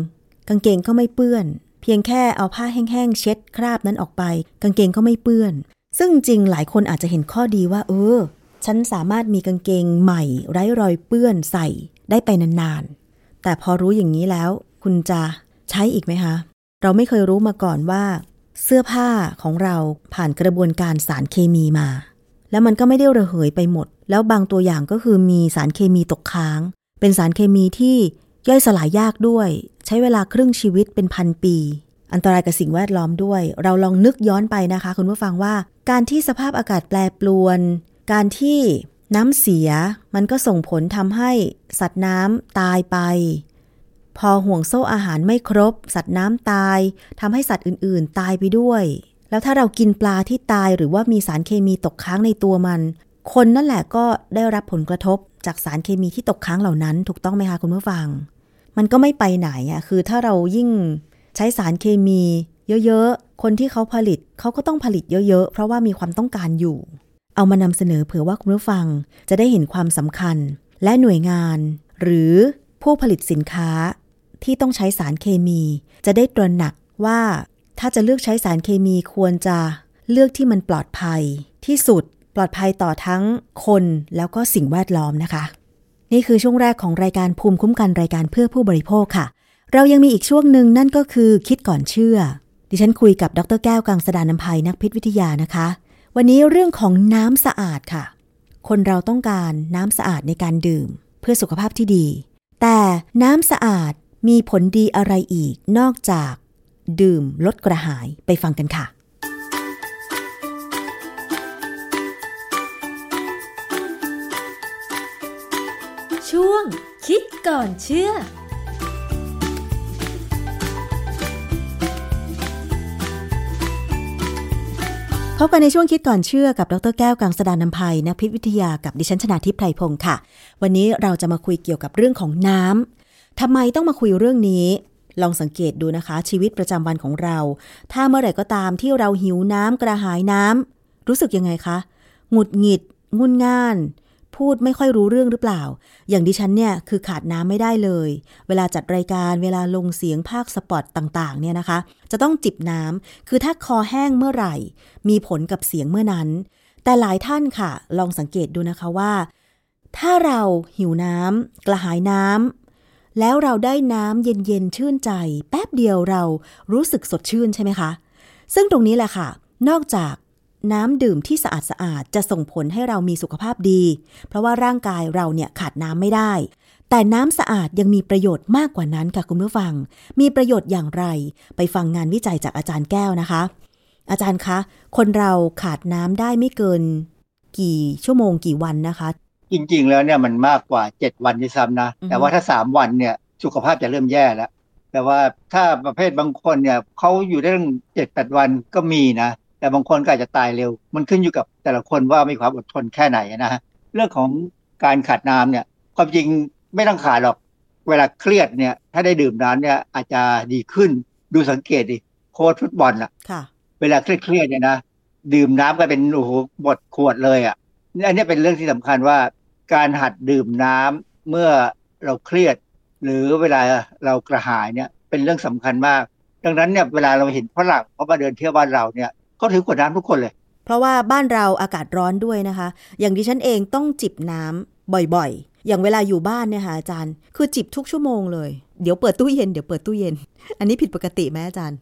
กางเกงก็ไม่เปื้อน เพียงแค่เอาผ้าแห้งๆเช็ดคราบนั้นออกไป กางเกงก็ไม่เปื้อน ซึ่งจริงหลายคนอาจจะเห็นข้อดีว่า เออ ฉันสามารถมีกางเกงใหม่ ไร้รอยเปื้อนใส่ได้ไปนานๆ แต่พอรู้อย่างนี้แล้ว คุณจะใช้อีกไหมคะ เราไม่เคยรู้มาก่อนว่า เสื้อผ้าของเราผ่านกระบวนการสารเคมีมา แล้วมันก็ไม่ได้ระเหยไปหมด แล้วบางตัวอย่างก็คือมีสารเคมีตกค้าง เป็นสารเคมีที่ย่อยสลายยากด้วย ใช้เวลาครึ่งชีวิตเป็นพันปี อันตรายกับสิ่งแวดล้อมด้วย เราลองนึกย้อนไปนะคะ คุณผู้ฟังว่า การที่สภาพอากาศแปรปรวน การที่น้ำเสียมันก็ส่งผลทำให้สัตว์น้ำตายไป พอห่วงโซ่อาหารไม่ครบ สัตว์น้ำตายทำให้สัตว์อื่น ๆ ตายไปด้วย แล้วถ้าเรากินปลาที่ตายหรือว่ามีสารเคมีตกค้างในตัวมัน คนนั่นแหละก็ได้รับผลกระทบจากสารเคมีที่ตกค้างเหล่านั้น ถูกต้องไหมคะคุณผู้ฟัง มันก็ไม่ไปไหนอะคือถ้าเรายิ่ง ใช้สารเคมีเยอะๆ คนที่เขาผลิตเขาก็ต้องผลิตเยอะๆ เพราะว่ามีความต้องการอยู่ เอามานำเสนอเผื่อว่าคุณผู้ฟังจะได้เห็นความสำคัญ และหน่วยงาน หรือผู้ผลิตสินค้าที่ต้องใช้สารเคมี จะได้ตระหนักว่าถ้าจะเลือกใช้สารเคมีควรจะเลือกที่มันปลอดภัย ที่สุดปลอดภัยต่อทั้งคนแล้วก็สิ่งแวดล้อมนะคะ นี่คือช่วงแรกของรายการภูมิคุ้มกันรายการเพื่อผู้บริโภคค่ะ เรายังมีอีกช่วงหนึ่งนั่นก็คือคิดก่อนเชื่อ ดิฉันคุยกับดรแก้วกังสดานนภัยนักพิษวิทยานะคะ วันนี้เรื่องของน้ำสะอาดค่ะ คนเราต้องการน้ำสะอาดในการดื่ม เพื่อสุขภาพที่ดี แต่น้ำสะอาดมีผลดีอะไรอีกนอกจากดื่มลดกระหายไปฟังกันค่ะ ช่วงคิดก่อนเชื่อ พบกันในช่วงคิดก่อนเชื่อกับดรแก้วกังสดานนภัยนักพิษวิทยากับดิฉันชนาทิพไพรพงศ์ค่ะ วันนี้เราจะมาคุยเกี่ยวกับเรื่องของน้ำทำไมต้องมาคุยเรื่องนี้ ลองสังเกตดูนะคะ ชีวิตประจำวันของเรา ถ้าเมื่อไหร่ก็ตามที่เราหิวน้ำกระหายน้ำรู้สึกยังไงคะ หงุดหงิด งุนง่าน พูดไม่ค่อยรู้เรื่องหรือเปล่า อย่างดิฉันเนี่ยคือขาดน้ำไม่ได้เลย เวลาจัดรายการเวลาลงเสียงภาคสปอตต่างๆเนี่ยนะคะ จะต้องจิบน้ำคือถ้าคอแห้งเมื่อไหร่ มีผลกับเสียงเมื่อนั้น แต่หลายท่านค่ะ ลองสังเกตดูนะคะว่า ถ้าเราหิวน้ำกระหายน้ำแล้วเราได้น้ำเย็นๆชื่นใจ แป๊บเดียวเรารู้สึกสดชื่นใช่ไหมคะ ซึ่งตรงนี้แหละค่ะ นอกจาก น้ำดื่มที่สะอาดสะอาดจะส่งผลให้เรามีสุขภาพดี เพราะว่าร่างกายเราเนี่ยขาดน้ำไม่ได้ แต่น้ำสะอาดยังมีประโยชน์มากกว่านั้นค่ะคุณผู้ฟัง มีประโยชน์อย่างไร ไปฟังงานวิจัยจากอาจารย์แก้วนะคะ อาจารย์คะ คนเราขาดน้ำได้ไม่เกิน กี่ชั่วโมงกี่วันนะคะ จริงๆแล้วเนี่ยมันมากกว่า 7 วันที่ซ้ำนะอือฮึแต่ว่าถ้า 3 วันเนี่ยสุขภาพจะเริ่มแย่แล้วแต่ว่าถ้าประเภทบางคนเนี่ยเขาอยู่ได้ตั้งเจ็ดแปดวันก็มีนะ แต่บางคนก็อาจจะตายเร็ว มันขึ้นอยู่กับแต่ละคนว่ามีความอดทนแค่ไหนนะฮะเรื่องของการขาดน้ำเนี่ยความจริงไม่ต้องขาดหรอก เวลาเครียดเนี่ย ถ้าได้ดื่มน้ำเนี่ยอาจจะดีขึ้นดูสังเกตดิโค้ชฟุตบอลอะค่ะเวลาเครียดๆเนี่ยนะดื่มน้ำก็เป็นโอ้โหบทขวดเลยอะนี่อันนี้เป็นเรื่องที่สำคัญว่า การหัดดื่มน้ำเมื่อเราเครียด หรือเวลาเรากระหายเนี่ยเป็นเรื่องสำคัญมาก ดังนั้นเนี่ยเวลาเราเห็นฝรั่งเขามาเดินเที่ยวบ้านเราเนี่ย เขาถือขวดน้ำทุกคนเลย เพราะว่าบ้านเราอากาศร้อนด้วยนะคะ อย่างดิฉันเองต้องจิบน้ำบ่อยๆ อย่างเวลาอยู่บ้านเนี่ยค่ะอาจารย์ คือจิบทุกชั่วโมงเลย เดี๋ยวเปิดตู้เย็นเดี๋ยวเปิดตู้เย็น อันนี้ผิดปกติไหมอาจารย์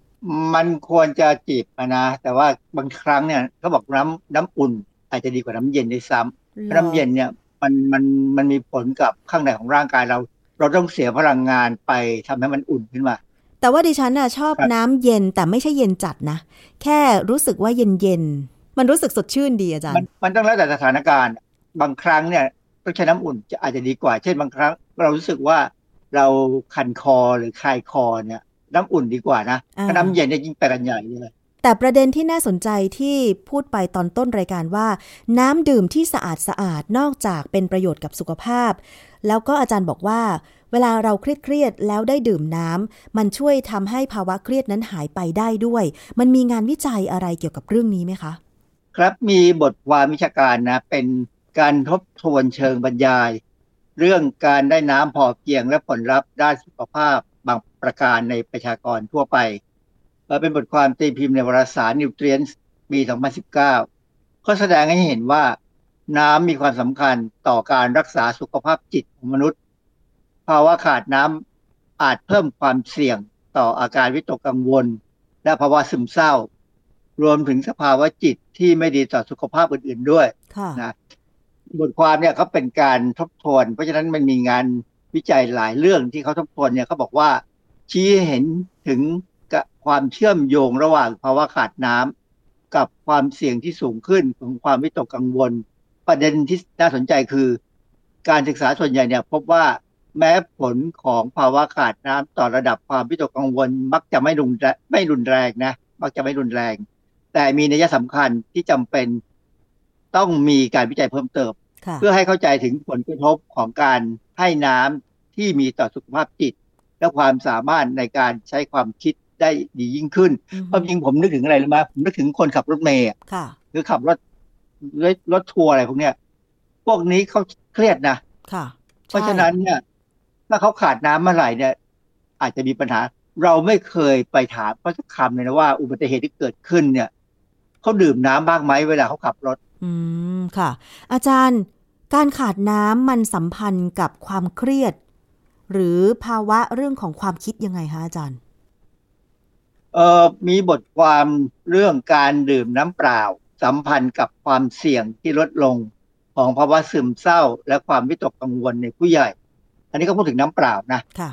มันควรจะจีบอะนะ แต่ว่าบางครั้งเนี่ยเขาบอกน้ำน้ำอุ่น อาจจะดีกว่าน้ำเย็นด้วยซ้ำน้ำเย็นเนี่ยมันมันมันมีผลกับข้างในของร่างกายเรา เราต้องเสียพลังงานไปทำให้มันอุ่นขึ้นมา แต่ว่าดิฉันน่ะชอบครับน้ำเย็นแต่ไม่ใช่เย็นจัดนะ แค่รู้สึกว่าเย็นเย็นๆมันรู้สึกสดชื่นดีอาจารมันย์ มันต้องแล้วแต่สถานการณ์ บางครั้งเนี่ยต้องใช้น้ำอุ่นจะอาจจะดีกว่า เช่นบางครั้ง เรารู้สึกว่าเราคันคอหรือคลายคอเนี่ย น้ำอุ่นดีกว่านะอ่าถ้าน้ำเย็นเนี่ยยิ่งไปกันใหญ่เลยแต่ประเด็นที่น่าสนใจที่พูดไปตอนต้นรายการว่า น้ำดื่มที่สะอาดสะอาดนอกจากเป็นประโยชน์กับสุขภาพ แล้วก็อาจารย์บอกว่า เวลาเราเครียดๆแล้วได้ดื่มน้ำมันช่วยทำให้ภาวะเครียดนั้นหายไปได้ด้วย มันมีงานวิจัยอะไรเกี่ยวกับเรื่องนี้ไหมคะ ครับมีบทความวิชาการนะ เป็นการทบทวนเชิงบรรยาย เรื่องการได้น้ำพอเพียงและผลลัพธ์ด้านสุขภาพบางประการในประชากรทั่วไปเอ่อเป็นบทความตีพิมพ์ในวารสาร Nutrients ปี 2019เขาแสดงให้เห็นว่าน้ำมีความสำคัญต่อการรักษาสุขภาพจิตของมนุษย์ ภาวะขาดน้ำอาจเพิ่มความเสี่ยงต่ออาการวิตกกังวล และภาวะซึมเศร้า รวมถึงสภาวะจิตที่ไม่ดีต่อสุขภาพอื่น ๆด้วยค่ะนะบทความเนี่ยเขาเป็นการทบทวน เพราะฉะนั้นมันมีงานวิจัยหลายเรื่องที่เขาทบทวนเนี่ยเขาบอกว่า ชี้ให้เห็นถึงกับความเชื่อมโยงระหว่างภาวะขาดน้ำกับความเสี่ยงที่สูงขึ้นของความวิตกกังวล ประเด็นที่น่าสนใจคือ การศึกษาส่วนใหญ่เนี่ย พบว่า แม้ผลของภาวะขาดน้ำต่อระดับความวิตกกังวล มักจะไม่รุนแรงไม่รุนแรงนะ มักจะไม่รุนแรง แต่มีนัยสำคัญที่จำเป็นต้องมีการวิจัยเพิ่มเติมค่ะเพื่อให้เข้าใจถึงผลกระทบของการให้น้ำที่มีต่อสุขภาพจิต และความสามารถในการใช้ความคิดได้ดียิ่งขึ้นอือฮึความจริงผมนึกถึงอะไรรู้ไหมผมนึกถึงคนขับรถเมย์อะค่ะหรือขับรถรถรถทัวร์อะไรพวกเนี้ยพวกนี้เขาเครียดนะค่ะเพราะฉะนั้นเนี่ย ถ้าเขาขาดน้ำเมื่อไหร่เนี่ย อาจจะมีปัญหา เราไม่เคยไปถามเขาสักคำเลยนะว่า อุบัติเหตุที่เกิดขึ้นเนี่ยเขาดื่มน้ำบ้างไหมเวลาเขาขับรถ อืมค่ะ อาจารย์ การขาดน้ำมันสัมพันธ์กับความเครียด หรือภาวะเรื่องของความคิดยังไงคะอาจารย์เอ่อมีบทความเรื่องการดื่มน้ำเปล่า สัมพันธ์กับความเสี่ยงที่ลดลงของภาวะซึมเศร้า และความวิตกกังวลในผู้ใหญ่อั นนี้ก็พูดถึงน้ำเปล่านะค่ะ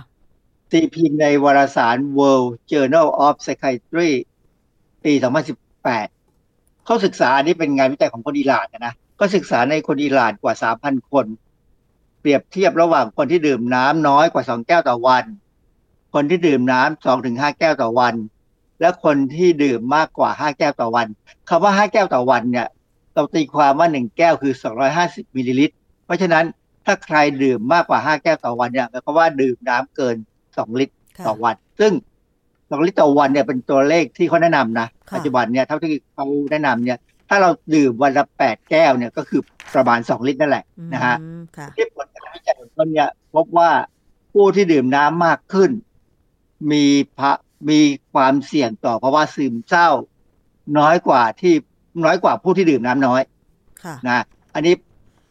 ตีพิมพ์ในวารสาร World Journal of Psychiatry ปี 2018 เขาศึกษาอันนี้เป็นงานวิจัยของคนอิหร่านนะ ก็ศึกษาในคนอิหร่านกว่า 3,000 คน เปรียบเทียบระหว่างคนที่ดื่มน้ำน้อยกว่า 2 แก้วต่อวัน คนที่ดื่มน้ำ2ถึง5แก้วต่อวัน และคนที่ดื่มมากกว่า5แก้วต่อวันคำว่า5แก้วต่อวันเนี่ยเราตีความว่า1แก้วคือ 250มิลลิลิตร เพราะฉะนั้น ถ้าใครดื่มมากกว่า5แก้วต่อวันเนี่ยหมายความว่าดื่มน้ำเกิน2ลิตรค่ะต่อวัน ซึ่ง2ลิตรต่อวันเนี่ยเป็นตัวเลขที่เขาแนะนำนะค่ะปัจจุบันเนี่ยเท่าที่เขาแนะนำเนี่ย ถ้าเราดื่มวันละ8แก้วเนี่ยก็คือประมาณ2ลิตรนั่นแหละนะฮะอืมค่ะที่ผลการวิจัยของเขาเนี่ยพบว่าผู้ที่ดื่มน้ำมากขึ้น มีพะมีความเสี่ยงต่อภาวะซึมเศร้า น้อยกว่าที่น้อยกว่าผู้ที่ดื่มน้ำน้อยค่ะนะอันนี้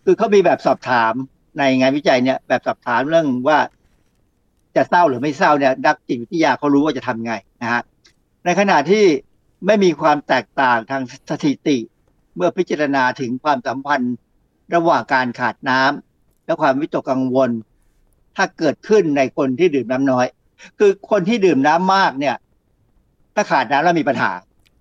คือเขามีแบบสอบถาม ในงานวิจัยเนี่ยแบบสอบถามเรื่องว่า จะเศร้าหรือไม่เศร้าเนี่ยนักจิตวิทยาเขารู้ว่าจะทำไงนะฮะในขณะที่ไม่มีความแตกต่างทางสถิติ เมื่อพิจารณาถึงความสัมพันธ์ระหว่างการขาดน้ำและความวิตกกังวล ถ้าเกิดขึ้นในคนที่ดื่มน้ำน้อย คือคนที่ดื่มน้ำมากเนี่ย ถ้าขาดน้ำแล้วมีปัญหา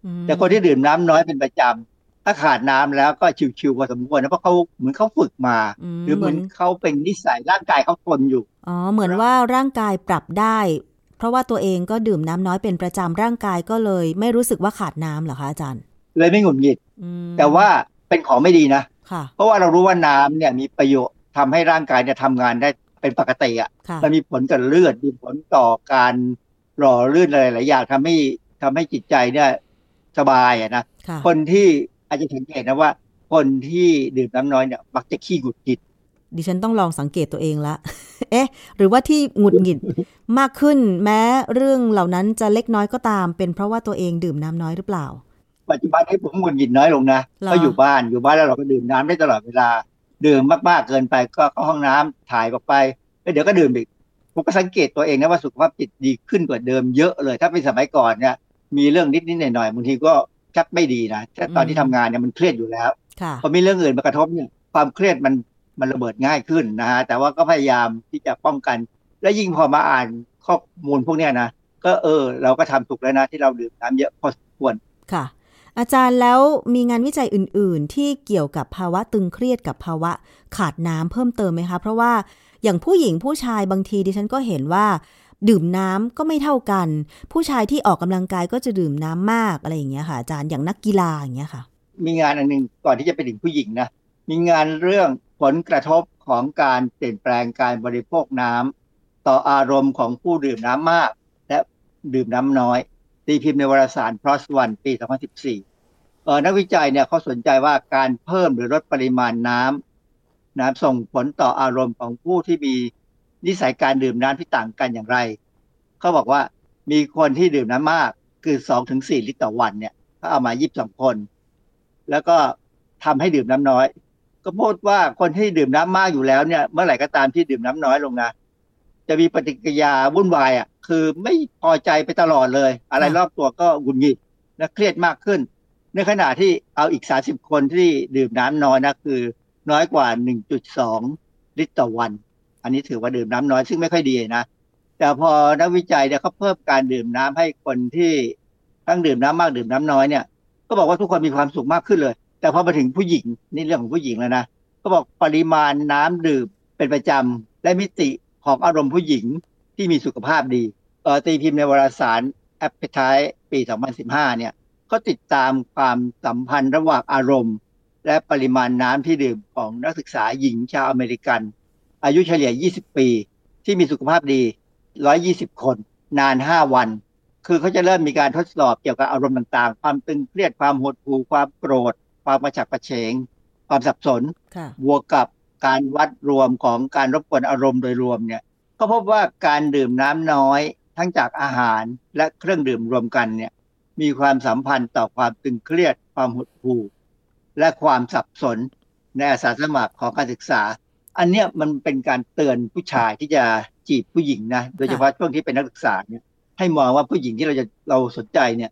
อืมแต่คนที่ดื่มน้ำน้อยเป็นประจำ ถ้าขาดน้ำแล้วก็ชิวๆพอสมควรนะเพราะเขาเหมือนเขาฝึกมามหรือเหมือนเขาเป็นนิสัยร่างกายเขาทนอยู่อ๋อเหมือนว่าร่างกายปรับได้ เพราะว่าตัวเองก็ดื่มน้ำน้อยเป็นประจำร่างกายก็เลย ไม่รู้สึกว่าขาดน้ำเหรอคะอาจารย์ เลยไม่หงุดหงิดอืมแต่ว่าเป็นของไม่ดีนะค่ะเพราะว่าเรารู้ว่าน้ำเนี่ยมีประโยชน์ทำให้ร่างกายเนี่ยทำงานได้เป็นปกติอะค่ะมันมีผลกับเลือดมีผลต่อการหล่อลื่นอะไรหลายอย่างทำให้ทำให้จิตใจเนี่ยสบายอะนะค่ะคนที่ อาจจะสังเกตนะว่า คนที่ดื่มน้ำน้อยเนี่ยมักจะขี้หงุดหงิดดิฉันต้องลองสังเกตตัวเองละ เอ๊ะ หรือว่าที่หงุดหงิดมากขึ้นแม้เรื่องเหล่านั้นจะเล็กน้อยก็ตาม เป็นเพราะว่าตัวเองดื่มน้ำน้อยหรือเปล่า ปัจจุบันนี้ผมหงุดหงิดน้อยลงนะเหรอก็อยู่บ้านอยู่บ้านแล้วเราก็ดื่มน้ำได้ตลอดเวลา ดื่มมากๆเกินไปก็เข้าห้องน้ำถ่ายออกไปแล้วเดี๋ยวก็ดื่มอีกผมก็สังเกตตัวเองนะว่าสุขภาพจิตดีขึ้นกว่าเดิมเยอะเลย ถ้าเป็นสมัยก่อนเนี่ยมีเรื่องนิดๆหน่อยๆบางทีก็ ชักไม่ดีนะถ้าตอนที่ทำงานเนี่ยมันเครียดอยู่แล้วค่ะพอมีเรื่องอื่นมากระทบเนี่ยความเครียดมันมันระเบิดง่ายขึ้นนะฮะแต่ว่าก็พยายามที่จะป้องกัน และยิ่งพอมาอ่านข้อมูลพวกเนี้ยนะก็เออ เราก็ทำถูกแล้วนะที่เราดื่มน้ำเยอะพอสมควรค่ะ อาจารย์แล้วมีงานวิจัยอื่น ๆ ที่เกี่ยวกับภาวะตึงเครียดกับภาวะขาดน้ำเพิ่มเติมไหมคะ เพราะว่าอย่างผู้หญิงผู้ชายบางทีดิฉันก็เห็นว่า ดื่มน้ำก็ไม่เท่ากัน ผู้ชายที่ออกกำลังกายก็จะดื่มน้ำมากอะไรอย่างเงี้ยค่ะอาจารย์อย่างนักกีฬาอย่างเงี้ยค่ะ มีงานอันหนึ่งก่อนที่จะไปถึงผู้หญิงนะมีงานเรื่องผลกระทบของการเปลี่ยนแปลงการบริโภคน้ำต่ออารมณ์ของผู้ดื่มน้ำมาก และดื่มน้ำน้อย ตีพิมพ์ในวารสาร PLOS ONE ปี 2014เออนักวิจัยเนี่ยเขาสนใจว่าการเพิ่มหรือลดปริมาณน้ำน้ำส่งผลต่ออารมณ์ของผู้ที่มี นิสัยการดื่มน้ำที่ต่างกันอย่างไรเขาบอกว่ามีคนที่ดื่มน้ำมากคือ2-4ลิตรต่อวันเนี่ยเขาเอามา22คน แล้วก็ทำให้ดื่มน้ำน้อย ก็พบว่าคนที่ดื่มน้ำมากอยู่แล้วเนี่ย เมื่อไหร่ก็ตามที่ดื่มน้ำน้อยลงนะจะมีปฏิกิริยาวุ่นวายอะ คือไม่พอใจไปตลอดเลย อะไรรอบตัวก็หงุดหงิดและเครียดมากขึ้น ในขณะที่เอาอีก30คนที่ดื่มน้ำน้อยนะคือ น้อยกว่า1.2ลิตรต่อวัน อันนี้ถือว่าดื่มน้ำน้อยซึ่งไม่ค่อยดีนะ แต่พอนักวิจัยเนี่ยเขาเพิ่มการดื่มน้ำให้คนที่ทั้งดื่มน้ำมากดื่มน้ำน้อยเนี่ย ก็บอกว่าทุกคนมีความสุขมากขึ้นเลย แต่พอมาถึงผู้หญิงนี่เรื่องของผู้หญิงแล้วนะก็บอกปริมาณน้ำดื่มเป็นประจำและมิติของอารมณ์ผู้หญิงที่มีสุขภาพดีเออตีพิมพ์ในวารสาร Appetite ปี 2015 เนี่ยก็ติดตามความสัมพันธ์ระหว่างอารมณ์ และปริมาณน้ำที่ดื่มของนักศึกษาหญิงชาวอเมริกัน อายุเฉลี่ย 20 ปี ที่มีสุขภาพดี 120 คน นาน 5 วัน คือเขาจะเริ่มมีการทดสอบเกี่ยวกับอารมณ์ต่างๆ ความตึงเครียดความหดหู่ความโกรธ ความกระฉับกระเฉง ความสับสนค่ะบวกกับการวัดรวมของการรบกวนอารมณ์โดยรวมเนี่ยก็พบว่าการดื่มน้ำน้อยทั้งจากอาหารและเครื่องดื่มรวมกันเนี่ยมีความสัมพันธ์ต่อความตึงเครียด ความหดหู่ และความสับสนในอาสาสมัครของการศึกษา อันเนี้ยมันเป็นการเตือนผู้ชายที่จะจีบผู้หญิงนะโดยเฉพาะช่วงที่เป็นนักศึกษาเนี่ยให้มองว่าผู้หญิงที่เราจะเราสนใจเนี่ย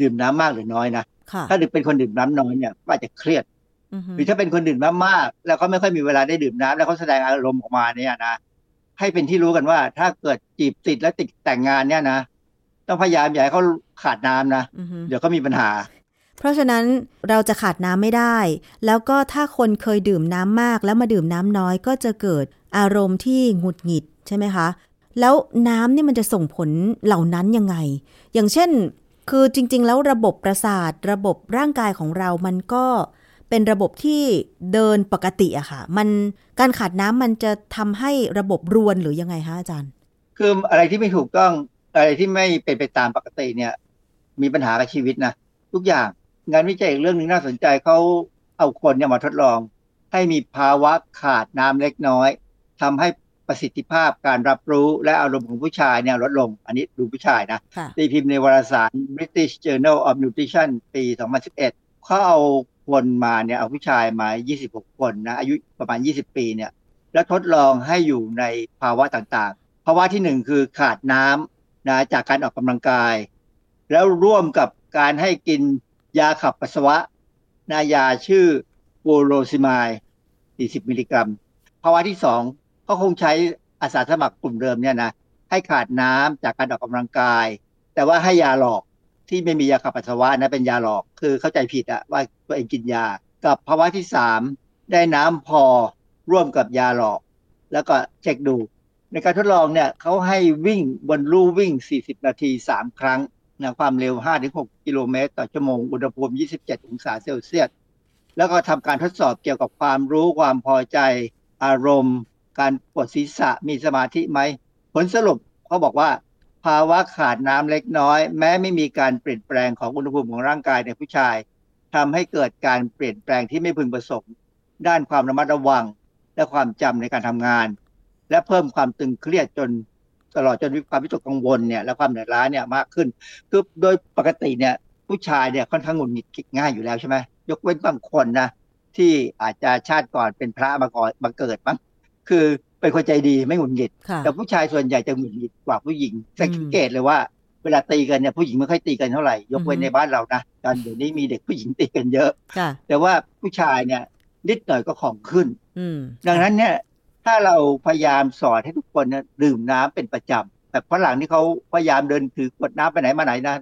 ดื่มน้ำมากหรือน้อยนะค่ะถ้าเป็นคนดื่มน้ำน้อยเนี่ยก็อาจจะเครียดอือฮึหรือถ้าเป็นคนดื่มน้ำมากแล้วเขาไม่ค่อยมีเวลาได้ดื่มน้ำแล้วเขาแสดงอารมณ์ออกมาเนี่ยนะให้เป็นที่รู้กันว่า ถ้าเกิดจีบติดแล้วติดแต่งงานเนี่ยนะต้องพยายามอย่าให้เขาขาดน้ำนะอือฮึเดี๋ยวก็มีปัญหา เพราะฉะนั้นเราจะขาดน้ำไม่ได้ แล้วก็ถ้าคนเคยดื่มน้ำมากแล้วมาดื่มน้ำน้อยก็จะเกิดอารมณ์ที่หงุดหงิดใช่ไหมคะ แล้วน้ำเนี่ยมันจะส่งผลเหล่านั้นยังไง อย่างเช่น คือจริง ๆ แล้วระบบประสาท ระบบร่างกายของเรามันก็เป็นระบบที่เดินปกติอะค่ะ มันการขาดน้ำมันจะทำให้ระบบรวนหรือยังไงคะอาจารย์ คืออะไรที่ไม่ถูกต้องอะไรที่ไม่เป็นไปตามปกติเนี่ย มีปัญหากับชีวิตนะทุกอย่าง งานวิจัยอีกเรื่องหนึงน่าสนใจเขาเอาคนเนี่ยมาทดลอง ให้มีภาวะขาดน้ำเล็กน้อยทำให้ประสิทธิภาพการรับรู้และอารมณ์ของผู้ชายเนี่ยลดลง อันนี้ดูผู้ชายนะค่ะตีพิมพ์ในวารสาร British Journal of Nutrition ปี 2011เขาเอาคนมาเนี่ยเอาผู้ชายมา 26 คนนะอายุประมาณ 20 ปีเนี่ยแล้วทดลองให้อยู่ในภาวะต่างๆ ภาวะที่หนึ่งคือขาดน้ำนะจากการออกกำลังกาย แล้วร่วมกับการให้กิน ยาขับปัสสาวะนายาชื่อโวโรซิมาย 40 มิลลิกรัม ภาวะที่สองก็คงใช้อาสาสมัครกลุ่มเดิมเนี่ยนะให้ขาดน้ำจากการออกกำลังกาย แต่ว่าให้ยาหลอกที่ไม่มียาขับปัสสาวะนะเป็นยาหลอกคือเข้าใจผิดอะว่าตัวเองกินยา กับภาวะที่สามได้น้ำพอร่วมกับยาหลอก แล้วก็เช็คดู ในการทดลองเนี่ยเขาให้วิ่งบนลู่วิ่ง 40 นาที 3 ครั้ง นะความเร็ว 5-6 กิโลเมตร ต่อชั่วโมง อุณหภูมิ 27 องศาเซลเซียส แล้วก็ทำการทดสอบเกี่ยวกับความรู้ความพอใจอารมณ์ การปวดศีรษะมีสมาธิไหม ผลสรุปเขาบอกว่า ภาวะขาดน้ำเล็กน้อย แม้ไม่มีการเปลี่ยนแปลงของอุณหภูมิของร่างกายในผู้ชายทำให้เกิดการเปลี่ยนแปลงที่ไม่พึงประสงค์ ด้านความระมัดระวัง และความจำในการทำงาน และเพิ่มความตึงเครียดจน ตลอดจนมีความวิตกกังวลเนี่ยและความเหนื่อยล้าเนี่ยมากขึ้นคือโดยปกติเนี่ยผู้ชายเนี่ยค่อนข้างหงุดหงิดง่ายอยู่แล้วใช่ไหมยกเว้นบางคนนะที่อาจจะชาติก่อนเป็นพระมาก่อนมาเกิดมั้งคือเป็นคนใจดีไม่หงุดหงิดค่ะแต่ผู้ชายส่วนใหญ่จะหงุดหงิดกว่าผู้หญิงอืมสังเกตเลยว่าเวลาตีกันเนี่ยผู้หญิงไม่ค่อยตีกันเท่าไหร่ยกเว้นอือฮึในบ้านเรานะตอนเดี๋ยวนี้มีเด็กผู้หญิงตีกันเยอะค่ะแต่ว่าผู้ชายเนี่ยนิดหน่อยก็ของขึ้นอืมดังนั้นเนี่ย ถ้าเราพยายามสอนให้ทุกคนเนี่ยดื่มน้ำเป็นประจำแต่ฝรั่งที่เขาพยายามเดินถือขวดน้ำไปไหนมาไหนนะ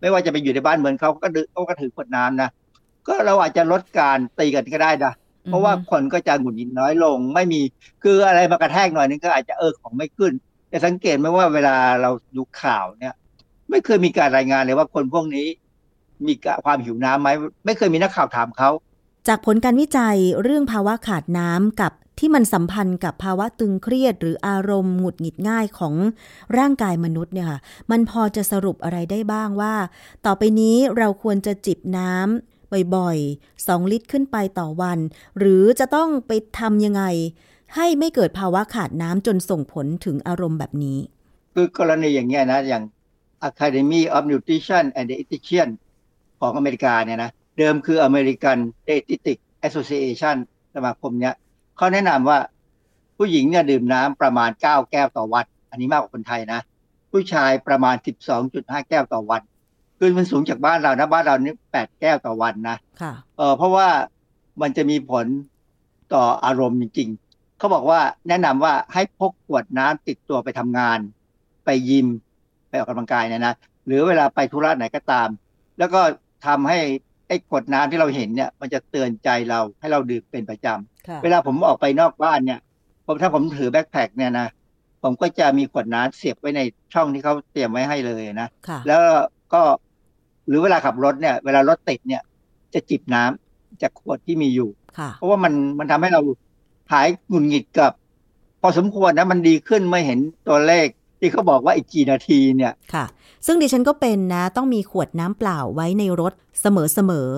ไม่ว่าจะไปอยู่ในบ้านเหมือนเขาก็ดืเขาก็ถือขวดน้ำนะก็เราอาจจะลดการตีกันก็ได้นะเพราะว่าคนก็จะหงุดหงิดน้อยลง ไม่มีคืออะไรมากระแทกหน่อยนึงก็อาจจะเออของไม่ขึ้นแต่สังเกตไหมว่าเวลาเราดูข่าวเนี่ย ไม่เคยมีการรายงานเลยว่าคนพวกนี้ มีความหิวน้ำไหมไม่เคยมีนักข่าวถามเขาจากผลการวิจัยเรื่องภาวะขาดน้ำกับ ที่มันสัมพันธ์กับภาวะตึงเครียด หรืออารมณ์หงุดหงิดง่ายของร่างกายมนุษย์เนี่ยค่ะ มันพอจะสรุปอะไรได้บ้างว่า ต่อไปนี้เราควรจะจิบน้ำบ่อยๆ 2 ลิตรขึ้นไปต่อวัน หรือจะต้องไปทำยังไง ให้ไม่เกิดภาวะขาดน้ำจนส่งผลถึงอารมณ์แบบนี้ คือกรณีอย่างเงี้ยนะ อย่าง Academy of Nutrition and Dietitian ของอเมริกาเนี่ยนะ เดิมคือ American Dietetic Association สมาคมเนี้ย เขาแนะนำว่า ผู้หญิงเนี่ยดื่มน้ำประมาณเก้าแก้วต่อวัน อันนี้มากกว่าคนไทยนะ ผู้ชายประมาณสิบสองจุดห้าแก้วต่อวัน คือมันสูงจากบ้านเรานะบ้านเรานี่แปดแก้วต่อวันนะค่ะเออเพราะว่ามันจะมีผลต่ออารมณ์จริงๆเขาบอกว่าแนะนำว่าให้พกขวดน้ำติดตัวไปทำงาน ไปยิมไปออกกำลังกายเนี่ยนะหรือเวลาไปธุระไหนก็ตาม แล้วก็ทำให้ไอ้ขวดน้ำที่เราเห็นเนี่ย มันจะเตือนใจเราให้เราดื่มเป็นประจำค่ะ เวลาผมออกไปนอกบ้านเนี่ยผมถ้าผมถือแบ็คแพคเนี่ยนะผมก็จะมีขวดน้ำเสียบไว้ในช่องที่เขาเตรียมไว้ให้เลยนะค่ะแล้วก็หรือเวลาขับรถเนี่ย เวลารถติดเนี่ย จะจิบน้ำจากขวดที่มีอยู่ค่ะเพราะว่ามันมันทำให้เราหายหงุดหงิดกับ พอสมควรนะมันดีขึ้นเมื่อเห็นตัวเลขที่เขาบอกว่าอีกกี่นาทีเนี่ยค่ะ ซึ่งดิฉันก็เป็นนะ ต้องมีขวดน้ำเปล่าไว้ในรถเสมอเสมอ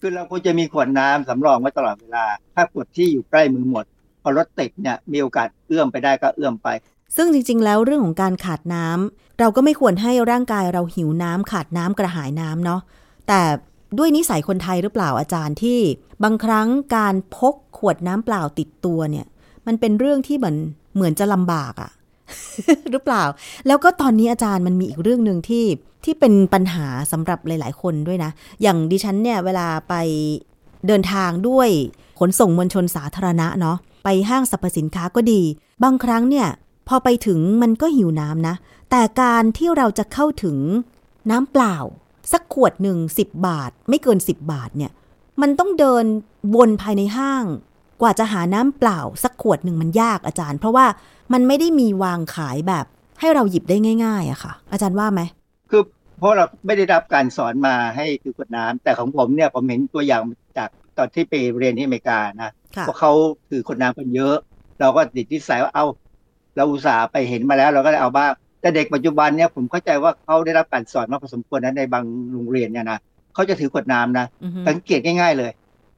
คือเราควรจะมีขวดน้ำสำรองไว้ตลอดเวลา ถ้าขวดที่อยู่ใกล้มือหมด พอรถติดเนี่ยมีโอกาสเอื้อมไปได้ก็เอื้อมไป ซึ่งจริง ๆ แล้วเรื่องของการขาดน้ำเราก็ไม่ควรให้ร่างกายเราหิวน้ำขาดน้ำกระหายน้ำเนาะแต่ด้วยนิสัยคนไทยหรือเปล่าอาจารย์ที่ บางครั้งการพกขวดน้ำเปล่าติดตัวเนี่ย มันเป็นเรื่องที่เหมือนเหมือนจะลำบากอะ หรือเปล่า แล้วก็ตอนนี้อาจารย์มันมีอีกเรื่องหนึ่งที่ที่เป็นปัญหาสำหรับหลาย ๆ คนด้วยนะ อย่างดิฉันเนี่ยเวลาไปเดินทางด้วยขนส่งมวลชนสาธารณะเนาะไปห้างสรรพสินค้าก็ดี บางครั้งเนี่ย พอไปถึงมันก็หิวน้ำนะ แต่การที่เราจะเข้าถึงน้ำเปล่า สักขวดหนึ่งสิบบาท ไม่เกินสิบบาทเนี่ย มันต้องเดินวนภายในห้าง กว่าจะหาน้ำเปล่า สักขวดหนึ่งมันยากอาจารย์ เพราะว่า มันไม่ได้มีวางขายแบบ ให้เราหยิบได้ง่ายๆอะค่ะ อาจารย์ว่าไหมคือเพราะเราไม่ได้รับการสอนมาให้ถือขวดน้ำแต่ของผมเนี่ยผมเห็นตัวอย่างจากตอนที่ไปเรียนที่อเมริกานะค่ะเพราะเขาถือขวดน้ำกันเยอะ เราก็ติดที่สายว่าเอาเราอุตส่าห์ไปเห็นมาแล้วเราก็ได้เอาบ้างแต่เด็กปัจจุบันเนี่ยผมเข้าใจว่าเขาได้รับการสอนมาพอสมควรนะในบางโรงเรียนเนี่ยนะเขาจะถือขวดน้ำนะอือฮึสังเกตง่าย ๆ เลย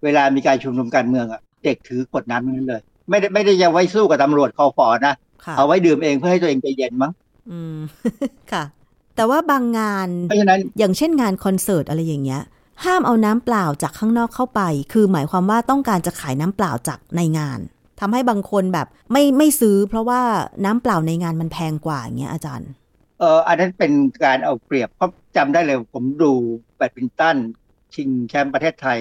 เวลามีการชุมนุมการเมืองอะเด็กถือขวดน้ำทั้งนั้นเลย ไม่ได้ไม่ได้จะไว้สู้กับตำรวจคอฟอนะค่ะเอาไว้ดื่มเองเพื่อให้ตัวเองใจเย็นมั้งอืมค่ะ แต่ว่าบางงานเพราะฉะนั้นอย่างเช่นงานคอนเสิร์ตอะไรอย่างเงี้ย ห้ามเอาน้ำเปล่าจากข้างนอกเข้าไป คือหมายความว่าต้องการจะขายน้ำเปล่าจากในงานทำให้บางคนแบบไม่ไม่ซื้อ เพราะว่าน้ำเปล่าในงานมันแพงกว่าอย่างเงี้ยอาจารย์ เอออันนั้นเป็นการเอาเปรียบเพราะจำได้เลยผมดูแบดมินตันชิงแชมป์ประเทศไทย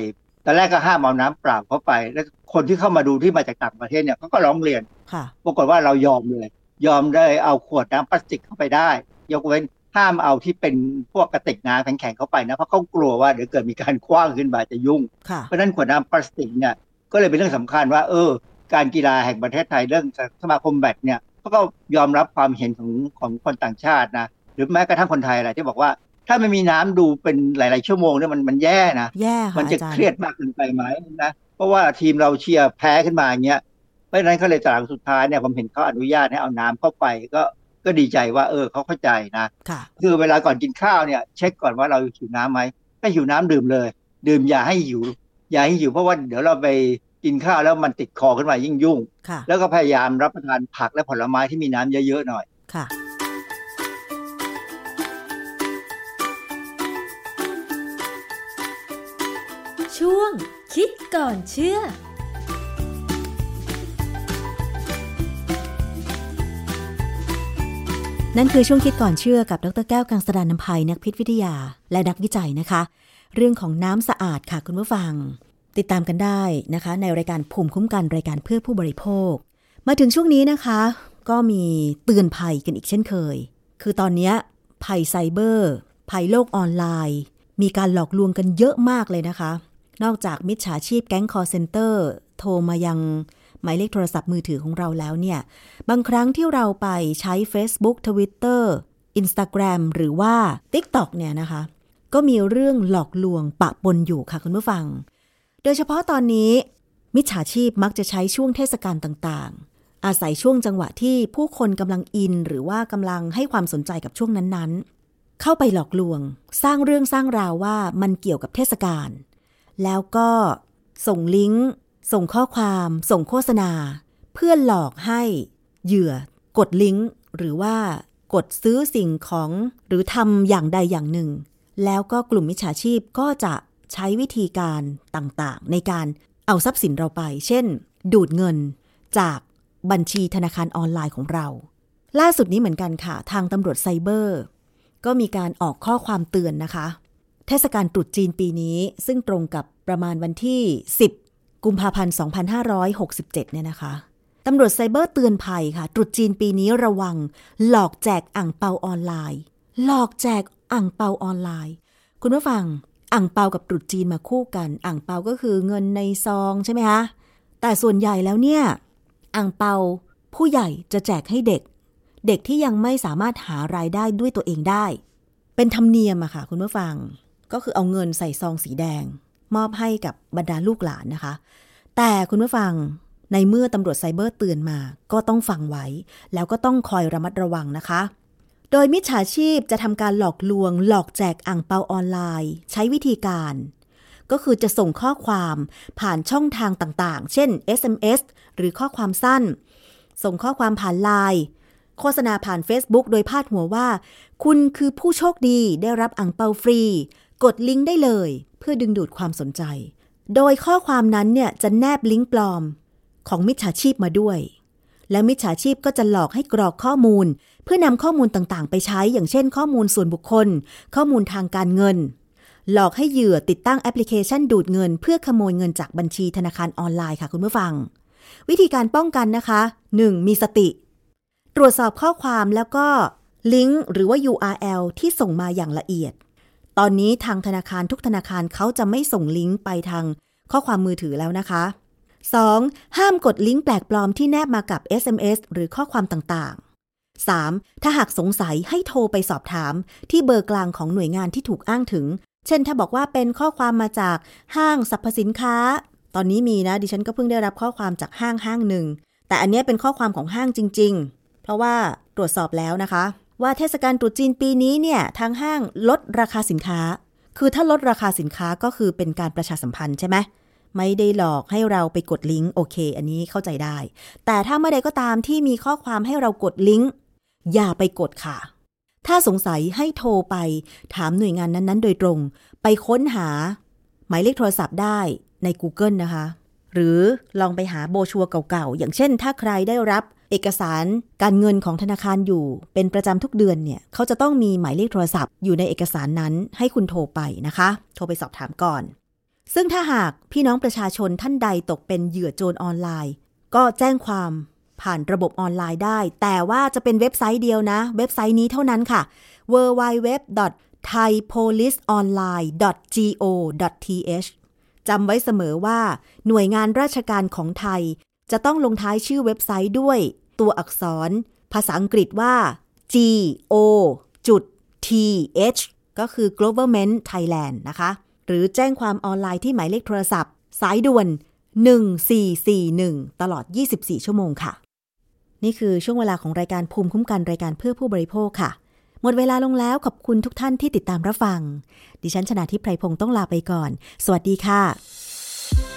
ตอนแรกก็ห้ามเอาน้ำเปล่าเข้าไป แล้วคนที่เข้ามาดูที่มาจากต่างประเทศเนี่ยเขาก็ร้องเรียนค่ะปรากฏว่าเรายอมเลย ยอมได้เอาขวดน้ำพลาสติกเข้าไปได้ ยกเว้นห้ามเอาที่เป็นพวกกระติกน้ำแข็งๆเข้าไปนะเพราะเขากลัวว่าเดี๋ยวเกิดมีการคว้างขึ้นมาจะยุ่งค่ะเพราะฉะนั้นขวดน้ำพลาสติกเนี่ยก็เลยเป็นเรื่องสำคัญว่า เออ การกีฬาแห่งประเทศไทยเรื่องสมาคมแบดเนี่ยเขาก็ยอมรับความเห็นของของคนต่างชาตินะหรือแม้กระทั่งคนไทยอะไรที่บอกว่า ถ้าไม่มีน้ำดูเป็นหลาย ๆ ชั่วโมงเนี่ยมันมันแย่นะแย่ค่ะมันจะอาจารเครียดย์มากเกินไปไหมนะเพราะว่าทีมเราเชียร์แพ้ขึ้นมาอย่างเงี้ยเพราะฉะนั้นเขาเลยตารางสุดท้ายเนี่ยผมเห็นเขาอนุญาตให้เอาน้ำเข้าไปก็ก็ดีใจว่าเออเขาเข้าใจนะค่ะคือเวลาก่อนกินข้าวเนี่ย เช็คก่อนว่าเราหิวน้ำไหมถ้าหิวน้ำดื่มเลย ดื่มอย่าให้หิวอย่าให้หิวเพราะว่าเดี๋ยวเราไปกินข้าวแล้วมันติดคอขึ้นมายิ่งยุ่งค่ะแล้วก็พยายามรับประทานผักและผลไม้ที่มีน้ำเยอะๆหน่อยค่ะ ช่วง คิดก่อนเชื่อนั่นคือช่วงคิดก่อนเชื่อกับดรแก้วกังสดานนภัยนักพิษวิทยาและนักวิจัยนะคะ เรื่องของน้ำสะอาดค่ะคุณผู้ฟัง ติดตามกันได้นะคะ ในรายการภูมิคุ้มกันรายการเพื่อผู้บริโภค มาถึงช่วงนี้นะคะ ก็มีเตือนภัยกันอีกเช่นเคย คือตอนนี้ภัยไซเบอร์ ภัยโลกออนไลน์ มีการหลอกลวงกันเยอะมากเลยนะคะ นอกจากมิจฉาชีพแก๊งคอร์เซนเตอร์โทรมายังหมายเลขโทรศัพท์มือถือของเราแล้วเนี่ย บางครั้งที่เราไปใช้ Facebook Twitter Instagram หรือว่า TikTok เนี่ยนะคะ ก็มีเรื่องหลอกลวงปะปนอยู่ค่ะคุณผู้ฟัง โดยเฉพาะตอนนี้ มิจฉาชีพมักจะใช้ช่วงเทศกาลต่างๆ อาศัยช่วงจังหวะที่ผู้คนกำลังอิน หรือว่ากำลังให้ความสนใจกับช่วงนั้นๆ เข้าไปหลอกลวง สร้างเรื่องสร้างราวว่ามันเกี่ยวกับเทศกาล แล้วก็ส่งลิงก์ ส่งข้อความ ส่งโฆษณา เพื่อหลอกให้เหยื่อกดลิงก์หรือว่ากดซื้อสิ่งของหรือทำอย่างใดอย่างหนึ่ง แล้วก็กลุ่มมิจฉาชีพก็จะใช้วิธีการต่างๆ ในการเอาทรัพย์สินเราไป เช่น ดูดเงินจากบัญชีธนาคารออนไลน์ของเรา ล่าสุดนี้เหมือนกันค่ะ ทางตำรวจไซเบอร์ ก็มีการออกข้อความเตือนนะคะ เทศกาลตรุษจีนปีนี้ซึ่งตรงกับประมาณวันที่ 10 กุมภาพันธ์ 2567 เนี่ยนะคะตำรวจไซเบอร์เตือนภัยค่ะ ตรุษจีนปีนี้ระวัง หลอกแจกอ่างเปาออนไลน์ หลอกแจกอ่างเปาออนไลน์ คุณผู้ฟังอ่างเปากับตรุษจีนมาคู่กันอ่างเปาก็คือเงินในซองใช่ไหมคะแต่ส่วนใหญ่แล้วเนี่ยอ่างเปาผู้ใหญ่จะแจกให้เด็ก เด็กที่ยังไม่สามารถหารายได้ด้วยตัวเองได้ เป็นธรรมเนียมอะค่ะคุณผู้ฟัง ก็คือเอาเงินใส่ซองสีแดง มอบให้กับบรรดาลูกหลานนะคะ แต่คุณผู้ฟังในเมื่อตำรวจไซเบอร์เตือนมา ก็ต้องฟังไว้ แล้วก็ต้องคอยระมัดระวังนะคะ โดยมิจฉาชีพจะทำการหลอกลวง หลอกแจกอ่างเปาออนไลน์ ใช้วิธีการ ก็คือจะส่งข้อความผ่านช่องทางต่างๆ เช่น SMS หรือข้อความสั้น ส่งข้อความผ่านไลน์โฆษณาผ่าน Facebook โดยพาดหัวว่า คุณคือผู้โชคดีได้รับอ่างเปาฟรี กดลิงก์ได้เลย เพื่อดึงดูดความสนใจ โดยข้อความนั้นเนี่ยจะแนบลิงก์ปลอมของมิจฉาชีพมาด้วย และมิจฉาชีพก็จะหลอกให้กรอกข้อมูล เพื่อนำข้อมูลต่างๆ ไปใช้ อย่างเช่น ข้อมูลส่วนบุคคล ข้อมูลทางการเงิน หลอกให้เหยื่อติดตั้งแอปพลิเคชันดูดเงิน เพื่อขโมยเงินจากบัญชีธนาคารออนไลน์ค่ะคุณผู้ฟัง วิธีการป้องกันนะคะ 1. มีสติ ตรวจสอบข้อความแล้วก็ลิงก์หรือว่า URL ที่ส่งมาอย่างละเอียด ตอนนี้ทางธนาคารทุกธนาคารเขาจะไม่ส่งลิงก์ไปทางข้อความมือถือแล้วนะคะ 2. ห้ามกดลิงก์แปลกปลอมที่แนบมากับ SMS หรือข้อความต่างๆ 3. ถ้าหากสงสัยให้โทรไปสอบถาม ที่เบอร์กลางของหน่วยงานที่ถูกอ้างถึง เช่นถ้าบอกว่าเป็นข้อความมาจากห้างสรรพสินค้า ตอนนี้มีนะ ดิฉันก็เพิ่งได้รับข้อความจากห้างห้างหนึ่ง แต่อันนี้เป็นข้อความของห้างจริง ๆ เพราะว่าตรวจสอบแล้วนะคะ ว่าเทศกาลตรุษจีนปีนี้เนี่ยทางห้างลดราคาสินค้า คือถ้าลดราคาสินค้าก็คือเป็นการประชาสัมพันธ์ใช่ไหมไม่ได้หลอกให้เราไปกดลิงก์โอเค อันนี้เข้าใจได้ แต่ถ้าเมื่อใดก็ตามที่มีข้อความให้เรากดลิงก์อย่าไปกดค่ะ ถ้าสงสัยให้โทรไปถามหน่วยงานนั้นๆ โดยตรง ไปค้นหา หมายเลขโทรศัพท์ได้ใน Google นะคะ หรือลองไปหาโบชัวเก่าๆ อย่างเช่น ถ้าใครได้รับ เอกสารการเงินของธนาคารอยู่ เป็นประจำทุกเดือนเนี่ยเขาจะต้องมีหมายเลขโทรศัพท์ อยู่ในเอกสารนั้นให้คุณโทรไปนะคะ โทรไปสอบถามก่อน ซึ่งถ้าหากพี่น้องประชาชนท่านใดตกเป็นเหยื่อโจรออนไลน์ ก็แจ้งความผ่านระบบออนไลน์ได้ แต่ว่าจะเป็นเว็บไซต์เดียวนะ เว็บไซต์นี้เท่านั้นค่ะ www.thaipoliceonline.go.th จำไว้เสมอว่าหน่วยงานราชการของไทย จะต้องลงท้ายชื่อเว็บไซต์ด้วย ตัวอักษร ภาษาอังกฤษว่า G O จุด T H ก็คือ Government Thailand นะคะ หรือแจ้งความออนไลน์ที่หมายเลขโทรศัพท์ สายด่วน 1441 ตลอด 24 ชั่วโมงค่ะ นี่คือช่วงเวลาของรายการภูมิคุ้มกันรายการเพื่อผู้บริโภคค่ะ หมดเวลาลงแล้วขอบคุณทุกท่านที่ติดตามรับฟัง ดิฉันชนะทิพไพรพงศ์ต้องลาไปก่อน สวัสดีค่ะ